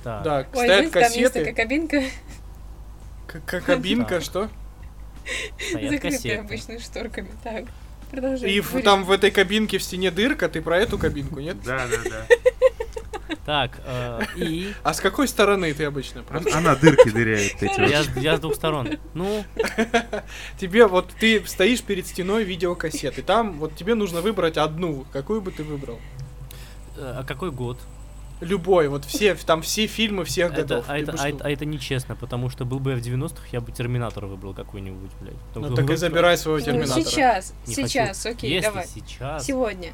Так. да, Ой, стоят знаете, там есть кассеты, такая кабинка, к- кабинка, что? Кассеты. обычно шторками. Так, продолжай. И в- там в этой кабинке в стене дырка, ты про эту кабинку, нет? Да, да, да. Так, э, и А с какой стороны ты обычно? Просто Она дырки дыряет эти я, вот. я с двух сторон. Ну, тебе вот ты стоишь перед стеной видеокассеты, там вот тебе нужно выбрать одну, какую бы ты выбрал? э, а какой год? Любой, вот все, там все фильмы всех Это, годов. а, это, а, это, а это нечестно, потому что был бы я в 90-х, я бы Терминатор выбрал какой-нибудь, блядь. Ну Только так и забирай своего Ну, терминатора. сейчас, Не сейчас, хочу. окей, Если давай. сейчас... Сегодня.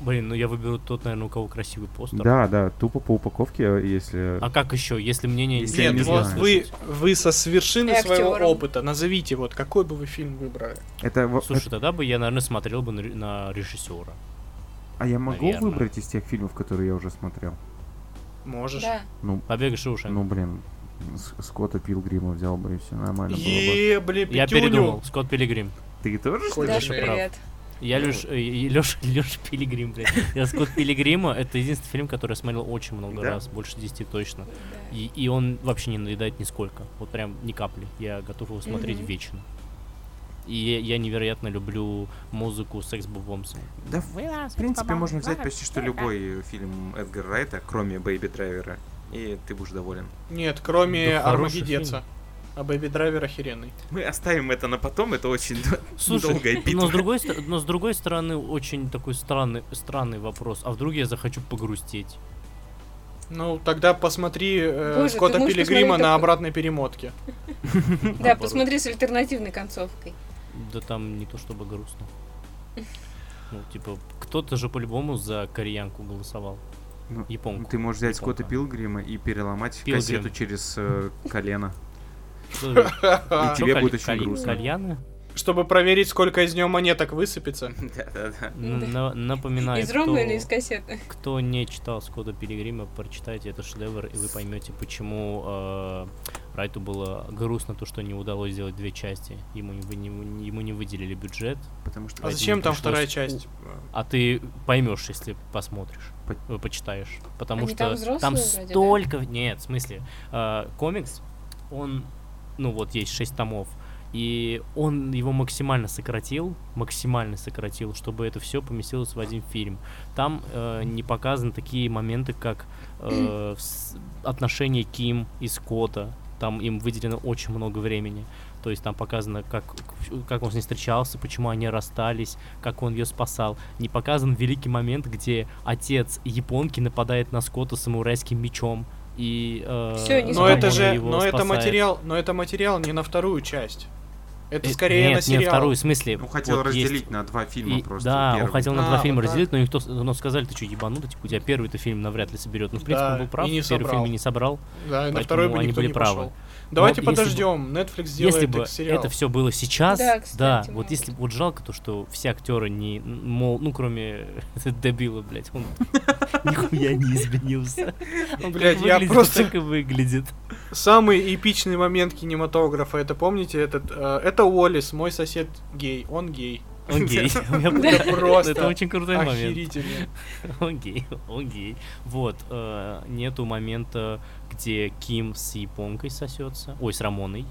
Блин, ну я выберу тот, наверное, у кого красивый постер. Да, да, тупо по упаковке, если... А как еще, если мнение Если я Нет, не вот знаю. вы, вы со с вершины И своего опыта назовите, вот какой бы вы фильм выбрали. Это, Слушай, тогда бы я, наверное, смотрел бы на, на режиссера. А я могу наверное. выбрать из тех фильмов, которые я уже смотрел? Можешь. Да. Ну, Побег из Шоушенка. ну блин, Скотта Пилгрима взял бы и все нормально было бы. Е, блин, я передумал. Скотт Пилигрим. Ты тоже? что ли? Даша, привет. Я Лёш, э, Лёш, Лёш Пилигрим, блядь. Я Скотт Пилигрима, это единственный фильм, который я смотрел очень много Да? раз, больше 10 точно. И, и он вообще не надоедает нисколько. Вот прям ни капли. Я готов его смотреть Мгм. вечно. И я, невероятно люблю музыку Sex Bob-omb а. Да, в принципе, можно взять почти что любой фильм Эдгара Райта, кроме Бэйби Драйвера, и ты будешь доволен. Нет, кроме Да хороший Армагеддеца. А Бэби Драйвер охеренный. Мы оставим это на потом, это очень Слушай, долгая но битва. с, другой, но с другой стороны, очень такой странный, странный вопрос. А вдруг я захочу погрустить? Ну, тогда посмотри э, Боже, Скотта Пилигрима на только- обратной перемотке. Да, посмотри с альтернативной концовкой. Да там не то чтобы грустно. Ну, типа, кто-то же по-любому за кореянку голосовал. Ну, Японку. Ты можешь взять Скотта. Пилгрима и переломать Пилгрим. кассету через э, колено. И тебе будет очень грустно. Кальяны? Чтобы проверить, сколько из него монеток высыпется. Да-да-да. Н- на- Напоминаю, Из рома кто- или из кассеты? Кто не читал Скотта Пилигрима, прочитайте этот шедевр, и вы поймете, почему э, Райту было грустно то, что не удалось сделать две части. Ему не, вы- не- ему не выделили бюджет. Потому что... А зачем там пришлось вторая часть? А ты поймешь, если посмотришь, По- э, почитаешь. Потому Они что там там вроде, да? столько... Нет, в смысле, э, комикс, он, ну вот есть шесть томов, и он его максимально сократил, максимально сократил, чтобы это все поместилось в один фильм. Там э, не показаны такие моменты, как э, отношения Ким и Скотта. Там им выделено очень много времени. То есть там показано, как, как он с ней встречался, почему они расстались, как он ее спасал. Не показан великий момент, где отец японки нападает на Скотта самурайским мечом. И, э, Всё, не Но это же, его но это спасает. материал, но это материал не на вторую часть. Это Э, скорее нет, на не сериал. вторую, в смысле. Он хотел вот есть- разделить на два фильма и- просто. Да, он Первый. хотел на А, два фильма вот так. разделить, но никто но сказали, ты что, ебанутый, типа, у тебя первый-то фильм навряд ли соберет. Ну, в принципе, Да, он был прав, и не первый собрал. фильм и не собрал. Да, и на второй бы они были не правы. пошел. Давайте бы- подождем, Netflix сделает если бы сериал. это все было сейчас, Да, да, кстати, вот может. если вот жалко то, что все актеры не, мол, ну кроме дебила, блядь, он нихуя не изменился. Он Блядь, я просто- так и выглядит. Самый эпичный момент кинематографа, это помните, этот, э, это Уоллес, мой сосед гей, он гей. Он гей. Это очень крутой момент. Он гей, он гей. Вот, э, нету момента, где Ким с японкой сосется. Ой, с Рамоной.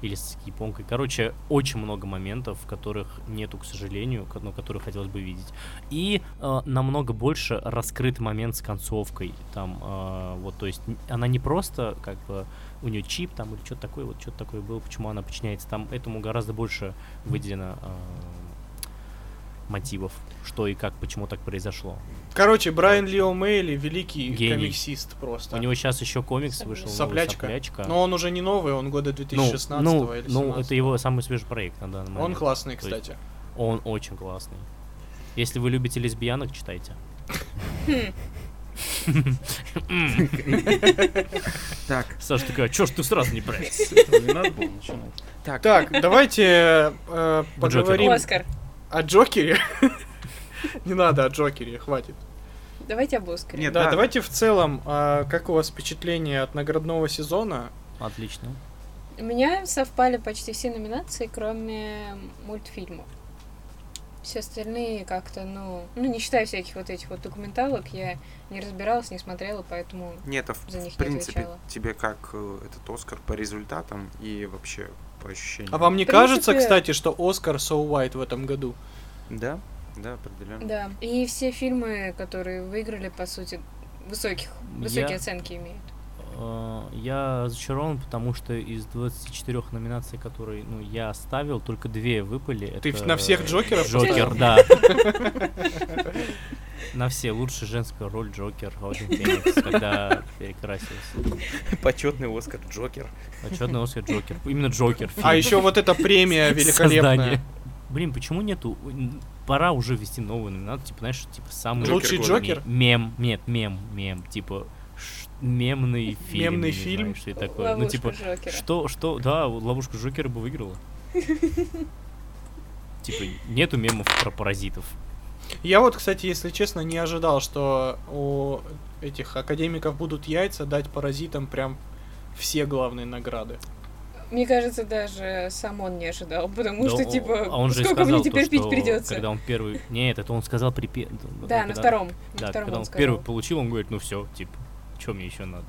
Или с японкой. Короче, очень много моментов, которых нету, к сожалению, но которые хотелось бы видеть. И э, намного больше раскрыт момент с концовкой. Там, э, вот, то есть, она не просто, как бы, у нее чип там или что-то такое, вот что-то такое было, почему она подчиняется. Там этому гораздо больше выделено э, мотивов, что и как, почему так произошло. Короче, Брайан Лио Мейли великий Гений. комиксист просто. У него сейчас еще комикс вышел, новый, Соплячка. «Соплячка». Но он уже не новый, он года Ну, 2016 ну, или ну, 17. это его самый свежий проект на данный момент. Он классный, кстати. Он очень классный. Если вы любите лесбиянок, читайте. Так, Саша такая, чё ж ты сразу не брать? не надо было начинать. Так, Так, давайте э, поговорим Оскар. О Джокере. Не надо о Джокере, хватит. Давайте об Оскаре. Нет, Да, да. давайте в целом, а, как у вас впечатление от наградного сезона? Отлично. У меня совпали почти все номинации, кроме мультфильмов. Все остальные как-то, ну, ну, не считая всяких вот этих вот документалок, я не разбиралась, не смотрела, поэтому Нет, а в, за них в не принципе, отвечала. тебе как э, этот Оскар по результатам и вообще по ощущениям? А вам не принципе- кажется, кстати, что Оскар So White в этом году? Да, да, определенно. Да. И все фильмы, которые выиграли, по сути, высоких, высокие Я- оценки имеют. Э, Я разочарован, потому что из 24 номинаций, которые ну, я оставил, только две выпали. Ты Это на всех Джокеров Джокер, да. На все. Лучшая женская роль Джокер, Хоакин Феникс, когда перекрасился. Почетный Оскар Джокер. Отчетный Оскар Джокер. Именно Джокер. А еще вот эта премия великолепная. Создание. Блин, почему нету? Пора уже ввести новую номинацию, типа, знаешь, типа самый... Джокер Лучший года. Джокер? Мем, нет, мем, мем, типа мемный фильм. Мемный фильм? знаю, что это такое. ну, Ловушка типа, Джокера. что, что, да, ловушку Джокера бы выиграла. Типа, нету мемов про паразитов. Я вот, кстати, если честно, не ожидал, что у этих академиков будут яйца дать паразитам прям все главные награды. Мне кажется, даже сам он не ожидал, потому Да, что, типа, а он же сколько сказал мне теперь то, пить что придется? Когда он первый... Нет, это он сказал при... Да, на когда- втором. На Да, втором когда он он сказал. первый получил, он говорит, ну все, типа, что мне еще надо?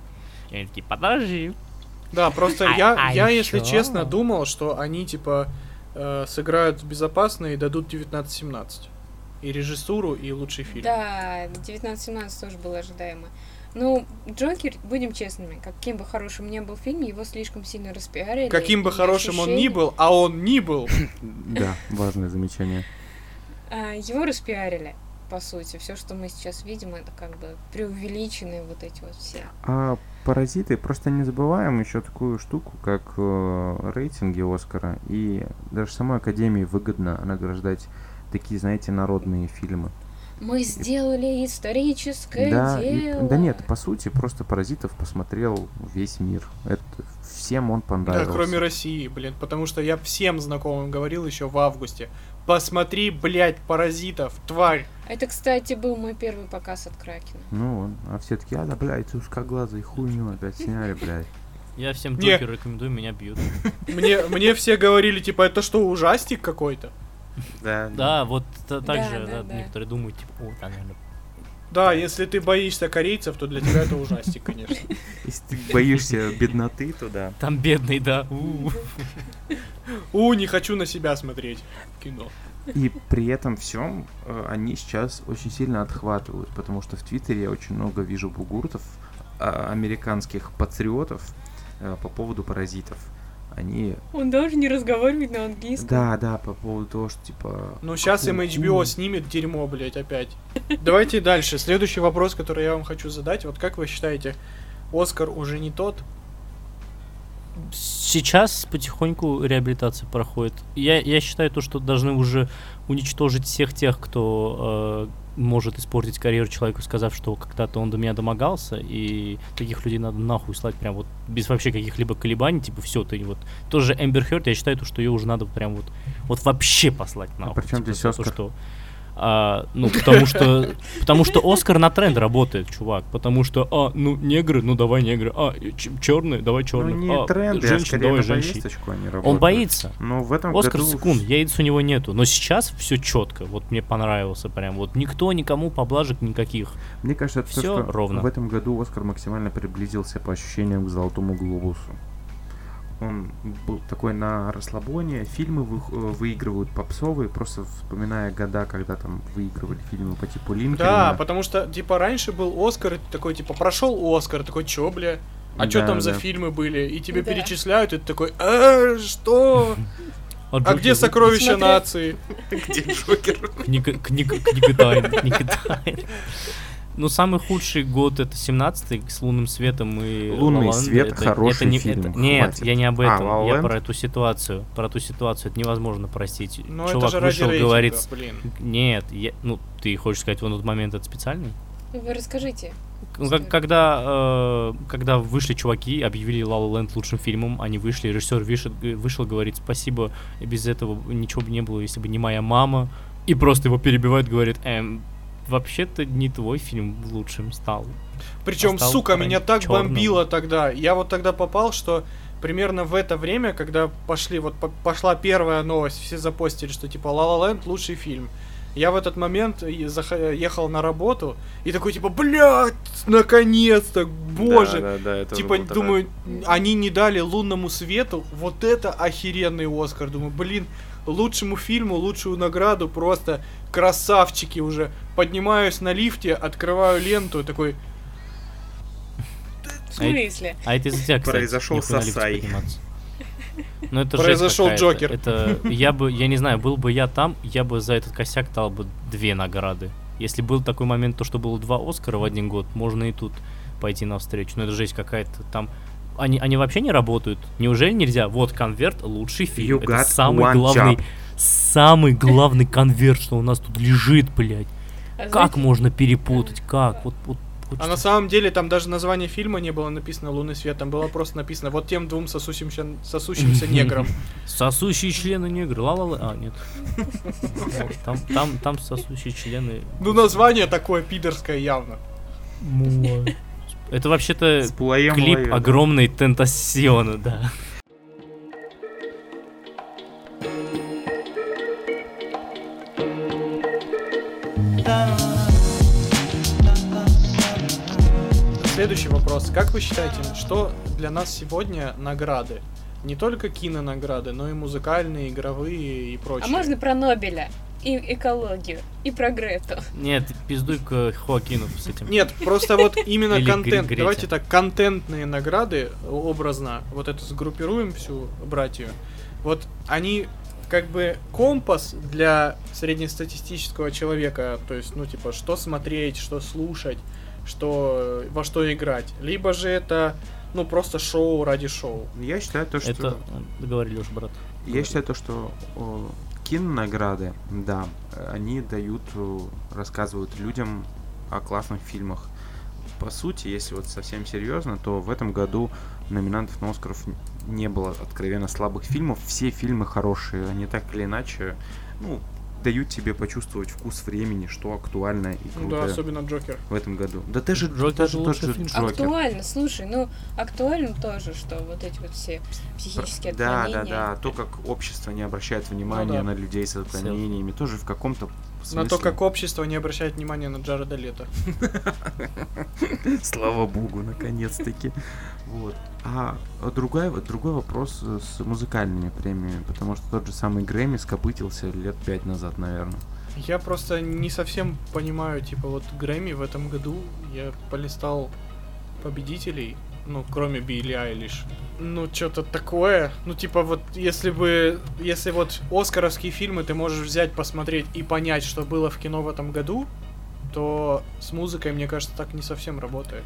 И они такие, подожди. Да, просто А- я, а я если ещё? честно, думал, что они, типа, э, сыграют безопасно и дадут 19-17. И режиссуру, и лучший фильм. Да, 19-17 тоже было ожидаемо. Ну, Джокер, будем честными, каким бы хорошим ни был фильм, его слишком сильно распиарили. Каким бы хорошим он ни ощущение- был, а он ни был. Да, важное замечание. А, Его распиарили, по сути. Все, что мы сейчас видим, это как бы преувеличенные вот эти вот все. А паразиты, просто не забываем еще такую штуку, как э, рейтинги Оскара. И даже самой Академии выгодно награждать такие, знаете, народные фильмы. Мы сделали историческое Да, и- дело. да нет, по сути, просто паразитов посмотрел весь мир. Это всем он Да, понравился. кроме России, блин. Потому что я всем знакомым говорил еще в августе. Посмотри, блядь, паразитов, тварь. Это, кстати, был мой первый показ от Кракена. Ну, вон, а все таки а да, блядь, узкоглазый хуйню опять сняли, блядь. Я всем Не. Джокер рекомендую, меня бьют. Мне, мне все говорили, типа, это что, ужастик какой-то? Да, Да, вот та- так Да, же да, да, да. некоторые думают, типа, о, да, наверное. Да, если ты боишься корейцев, то для тебя это ужастик, конечно. Если ты боишься бедноты, то да. Там бедный, да. у. Не хочу на себя смотреть кино. И при этом всем э, они сейчас очень сильно отхватывают, потому что в Твиттере я очень много вижу бугуртов, а, американских патриотов, э, по поводу паразитов. Они... Он даже не разговаривает на английском. Да, да, по поводу того, что типа... Ну, сейчас им HBO снимет дерьмо, блядь, опять. Давайте дальше. Следующий вопрос, который я вам хочу задать. Вот как вы считаете, Оскар уже не тот? Сейчас потихоньку реабилитация проходит. Я, я считаю то, что должны уже уничтожить всех тех, кто э, может испортить карьеру человеку, сказав, что когда-то он до меня домогался, и таких людей надо нахуй слать прям вот без вообще каких-либо колебаний, типа все, ты вот тоже Эмбер Хёрд, я считаю, то, что ее уже надо прям вот вот вообще послать нахуй. при чём типа, здесь то, что а, ну, потому что, потому что Оскар на тренд работает, чувак. Потому что, а, ну, негры, ну, давай негры. А, черные, давай Ну, черных. не а, тренды, а женщин, скорее давай на женщин. повесточку они Он боится. Но в этом Оскар году... секунд, яиц у него нету. Но сейчас все четко. Вот мне понравился прям. Вот никто никому поблажек никаких. Мне кажется, это то, что ровно. в этом году Оскар максимально приблизился по ощущениям к Золотому Глобусу. Он был такой на расслабоне, фильмы вы- э, выигрывают попсовые, просто вспоминая года, когда там выигрывали фильмы по типу Линкольна. Да, потому что, типа, раньше был Оскар, такой, типа, прошел Оскар, такой, чё, бля? А чё Да, там за да. фильмы были? И тебе Да. перечисляют, и ты такой, а что? А где сокровища нации? Где Джокер? Книга, книга, книга тайн, книга тайн. Ну, самый худший год это 17-й с лунным светом и «Лунный «Ла Ла Ленд». свет» это, хороший это не, фильм, это- нет, хватит. я не об А, этом. «Ла Ла я Ленд»? про эту ситуацию. Про ту ситуацию. Это невозможно простить. Ну, это Чувак же ради вышел, рейтинга, говорит, блин. нет, я, ну, ты хочешь сказать, он в тот момент это специальный? Вы расскажите. Ну, как- когда, э, когда вышли чуваки, объявили La La Land лучшим фильмом, они вышли, режиссер вышел, вышел, говорит, спасибо, без этого ничего бы не было, если бы не моя мама. И просто его перебивает, говорит, эм, вообще-то не твой фильм лучшим стал. Причем, Остал сука, прям меня так чёрным. бомбило тогда. Я вот тогда попал, что примерно в это время, когда пошли, вот по- пошла первая новость, все запостили, что типа La La Land лучший фильм. Я в этот момент и зах- ехал на работу и такой типа, блядь, наконец-то, боже. Да, да, да, это Типа, думаю, они не дали лунному свету, вот это охеренный Оскар. Думаю, блин, лучшему фильму, лучшую награду, просто красавчики уже. Поднимаюсь на лифте, открываю ленту, такой, В смысле? А это из-за тебя, кстати, Произошел сосай. Ну это Произошел. Джокер. Это я бы, я не знаю, был бы я там, я бы за этот косяк дал бы две награды. Если был такой момент, то что было два Оскара в один год, можно и тут пойти навстречу. Но это жесть какая-то. Там они, они вообще не работают. Неужели нельзя? Вот конверт лучший фильм. You это got самый one главный, job. самый главный конверт, что у нас тут лежит, блядь. А Как знаете, можно перепутать? Как? Вот, вот, А на самом деле там даже название фильма не было написано «Лунный свет», там было просто написано «Вот тем двум сосущимся, сосущимся неграм». Сосущие члены негры. Ла-ла-ла. А, нет. Там, там, там сосущие члены. Ну, название такое пидорское явно. Это вообще-то клип да. огромной тентасиона, да. Следующий вопрос. Как вы считаете, что для нас сегодня награды? Не только кинонаграды, но и музыкальные, игровые и прочие. А можно про Нобеля? И экологию, и про Грету. Нет, пиздуй к Хоакину с этим. Нет, просто вот именно контент. Давайте так, контентные награды образно, вот это сгруппируем всю братью. Вот они как бы компас для среднестатистического человека, то есть, ну, типа, что смотреть, что слушать, что во что играть. Либо же это, ну, просто шоу ради шоу. Я считаю то, что... Это договори, Леша, брат. Я считаю то, что кинонаграды, да, они дают, э, рассказывают людям о классных фильмах. По сути, если вот совсем серьезно, то в этом году номинантов на Оскаров не было откровенно слабых фильмов. Все фильмы хорошие, они так или иначе, ну, дают тебе почувствовать вкус времени, что актуально и Ну да, круто особенно Джокер. в этом году. Да даже, Джокер даже же тот же фильм. Джокер. Актуально, слушай, ну актуально тоже, что вот эти вот все психические Да, отклонения. да, да. То, как общество не обращает внимания да. на людей с отклонениями, тоже в каком-то На то, как общество не обращает внимания на Джареда Лето. Слава богу, наконец-таки. Вот. А другой, другой вопрос э, с музыкальными премиями, потому что тот же самый Грэмми скопытился лет пять назад, наверное. Я просто не совсем понимаю, типа, вот Грэмми в этом году я полистал победителей. Ну, кроме Билли Айлиш. Ну, что-то такое. Ну, типа, вот, если бы... Если вот оскаровские фильмы ты можешь взять, посмотреть и понять, что было в кино в этом году, то с музыкой, мне кажется, так не совсем работает.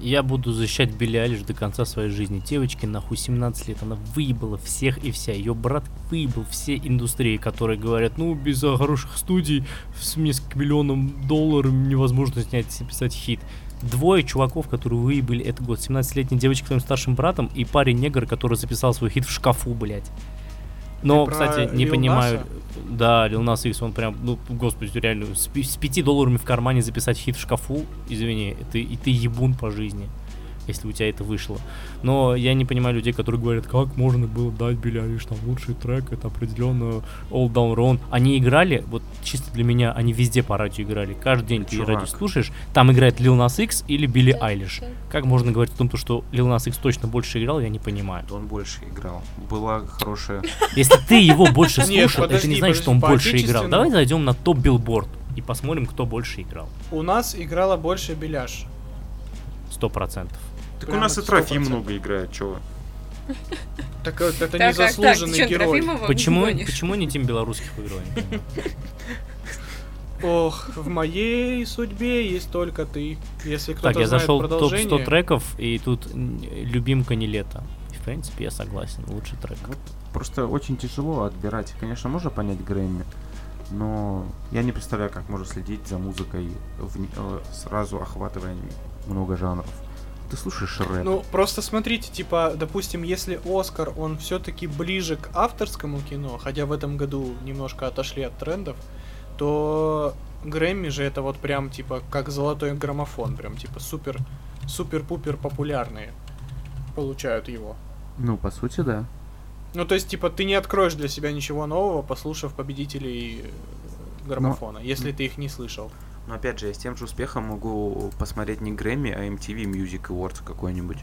Я буду защищать Билли Айлиш до конца своей жизни. Девочке, нахуй, 17 лет, она выебала всех и вся. Ее брат выебал все индустрии, которые говорят, ну, без хороших студий с несколько миллионов долларов невозможно снять, писать хит. Двое чуваков, которые выебали этот год. 17-летняя девочка своим старшим братом и парень-негр, который записал свой хит в шкафу, блядь. Но, Ты кстати, не Lil понимаю. Nas'а? Да, Lil Nas X, он прям, ну, господи, реально, с, с 5 долларами в кармане записать хит в шкафу, извини, ты, и ты ебун по жизни, если у тебя это вышло. Но я не понимаю людей, которые говорят, как можно было дать Билли Айлиш там лучший трек, это определенно All Down Road. Они играли, вот чисто для меня, они везде по радио играли. Каждый день ты Чувак. радио слушаешь, там играет Lil Nas X или Билли Айлиш. Как можно говорить о том, то, что Lil Nas X точно больше играл, я не понимаю. Он больше играл. Была хорошая... Если ты его больше слушал, это подожди, не значит, что он больше играл. Давай зайдем на топ билборд и посмотрим, кто больше играл. У нас играла больше Беляш. Сто процентов. Так у нас и Трофим 100%. много играет, чего? Так вот, это Так, незаслуженный ты чё, герой. Почему, почему не тем белорусских не понимаю. Ох, в моей судьбе есть только ты. Если кто-то Так, я зашел в топ 100 продолжение... треков, и тут любимка не лето. И, в принципе, я согласен, лучший трек. Вот просто очень тяжело отбирать. Конечно, можно понять Грэмми, но я не представляю, как можно следить за музыкой, в- э, сразу охватывая много жанров. Ты слушаешь рэп? Ну, просто смотрите, типа, допустим, если Оскар, он все-таки ближе к авторскому кино, хотя в этом году немножко отошли от трендов, то Грэмми же это вот прям, типа, как золотой граммофон, прям, типа, супер, супер-пупер популярные получают его. Ну, по сути, да. Ну, то есть, типа, ты не откроешь для себя ничего нового, послушав победителей граммофона, если ты их не слышал. Но опять же, я с тем же успехом могу посмотреть не Грэмми, а MTV Music Awards какой-нибудь.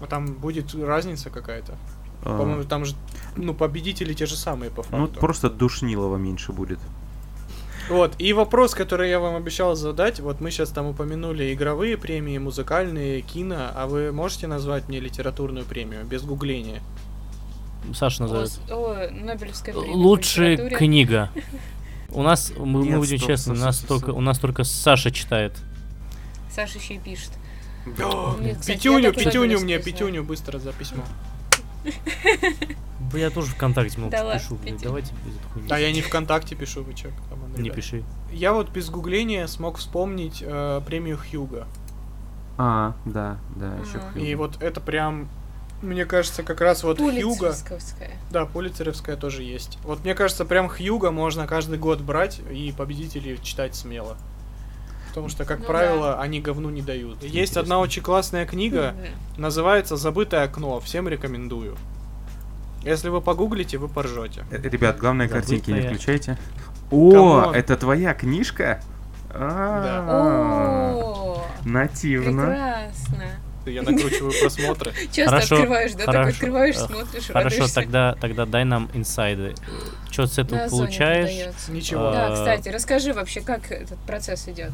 А там будет разница какая-то. А, По-моему, там же, ну, победители те же самые по ну, факту. просто душнилова меньше будет. Вот, и вопрос, который я вам обещал задать, вот мы сейчас там упомянули игровые премии, музыкальные, кино, а вы можете назвать мне литературную премию без гугления? Саша назовет. Ос- О, Нобелевская премия Лучшая книга. У нас, мы, мы Нет, будем стоп, честны, у стоп, нас стоп, только, у нас только Саша читает. Саша еще и пишет. О, Нет, кстати, Петюню Нобелевскую мне, знаю. Петюню быстро за письмо. Бля, Я тоже ВКонтакте много Да пишу, Петя. давайте без этой хуйни. А я не ВКонтакте пишу, вы чё, там, Не пиши. Я вот без гугления смог вспомнить э, премию Хьюга. А, да, да, еще А. И вот это прям, мне кажется, как раз вот Хьюга... Да, Пулицеровская тоже есть. Вот мне кажется, прям Хьюга можно каждый год брать и победителей читать смело. Потому что, как Ну правило, они говну не дают. Есть одна очень классная книга, Да. называется «Забытое окно». Всем рекомендую. Если вы погуглите, вы поржете. Э, Ребят, главное картинки не включайте. О, Come on. это твоя книжка? А, О, Нативно. прекрасно. Я накручиваю просмотры. Часто Хорошо, открываешь, да, хорошо, открываешь, смотришь, Хорошо, тогда, тогда дай нам инсайды. Что с этого получаешь? Ничего. А, Да, кстати, расскажи вообще, как этот процесс идет.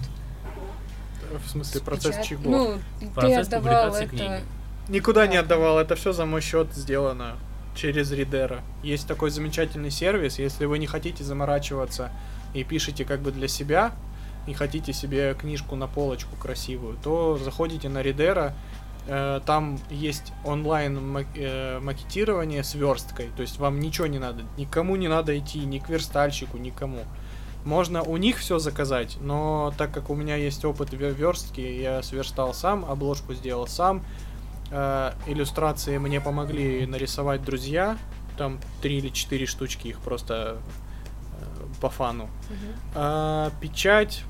В смысле, процесс чего? Ну, ты отдавал публикации это... книги. Никуда не да. отдавал, это все за мой счет сделано через Ридера. Есть такой замечательный сервис, если вы не хотите заморачиваться и пишете как бы для себя, и хотите себе книжку на полочку красивую, то заходите на Ридера, там есть онлайн э, макетирование с версткой, то есть вам ничего не надо, никому не надо идти, ни к верстальщику, никому. Можно у них все заказать, но так как у меня есть опыт ве- верстки, я сверстал сам, обложку сделал сам, э, иллюстрации мне помогли нарисовать друзья, там три или четыре штучки их просто э, по фану. Мгм. А, печать.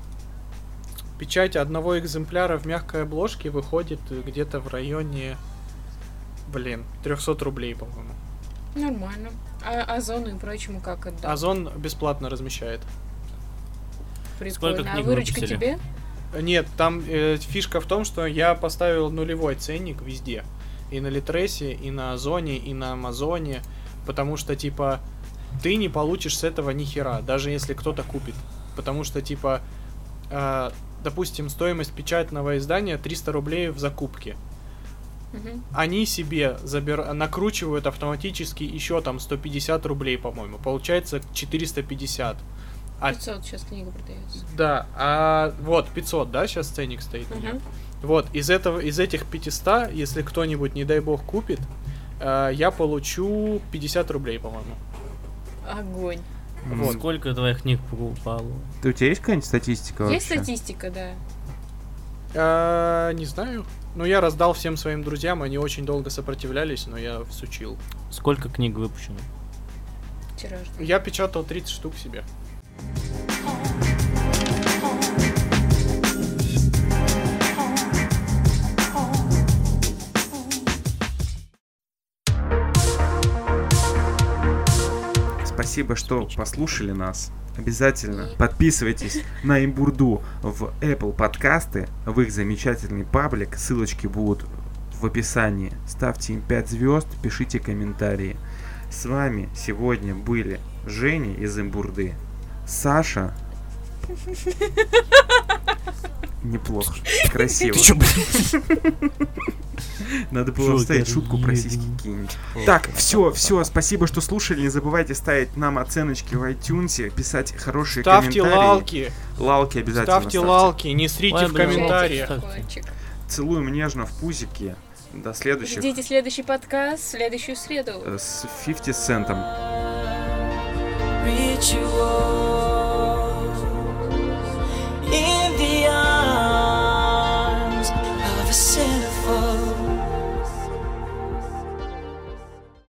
Печать одного экземпляра в мягкой обложке выходит где-то в районе, блин, 300 рублей, по-моему. Нормально. А Озону и прочему как отдал? Озон бесплатно размещает. Прикольно. Сколько а выручка выпустили? тебе? Нет, там э, фишка в том, что я поставил нулевой ценник везде. И на Литресе, и на Озоне, и на Амазоне. Потому что, типа, ты не получишь с этого ни хера, даже если кто-то купит. Потому что, типа, э, допустим, стоимость печатного издания 300 рублей в закупке. Мгм. они себе забир... накручивают автоматически еще там 150 рублей, по-моему. Получается 450. А 500 сейчас книга продается. Да, а вот 500, да, сейчас ценник стоит у меня. Мгм. Вот, из этого, из этих 500, если кто-нибудь, не дай бог, купит, э, я получу 50 рублей, по-моему. Огонь. Вот. Сколько твоих книг покупало? Ты, у тебя есть какая-нибудь статистика Есть вообще? статистика, да. Э, не знаю. Ну, я раздал всем своим друзьям, они очень долго сопротивлялись, но я всучил. Сколько книг выпущено? Тираж. Я печатал 30 штук себе. Спасибо, что послушали нас. Обязательно подписывайтесь на Имбурду в Apple подкасты, в их замечательный паблик. Ссылочки будут в описании. Ставьте им 5 звезд, пишите комментарии. С вами сегодня были Женя из Имбурды, Саша. Неплохо. Красиво. Надо было вставить шутку про сиськи кинуть. Так, все, все, спасибо, что слушали. Не забывайте ставить нам оценочки в iTunes, писать хорошие Ставьте комментарии. лалки, Лалки обязательно ставьте лалки, не срите Ой, в блин. комментариях. Ставьте. Целуем нежно в пузике. До следующих Ждите следующий подкаст в следующую среду. э, с 50 центом. Ritual arms of a sinner.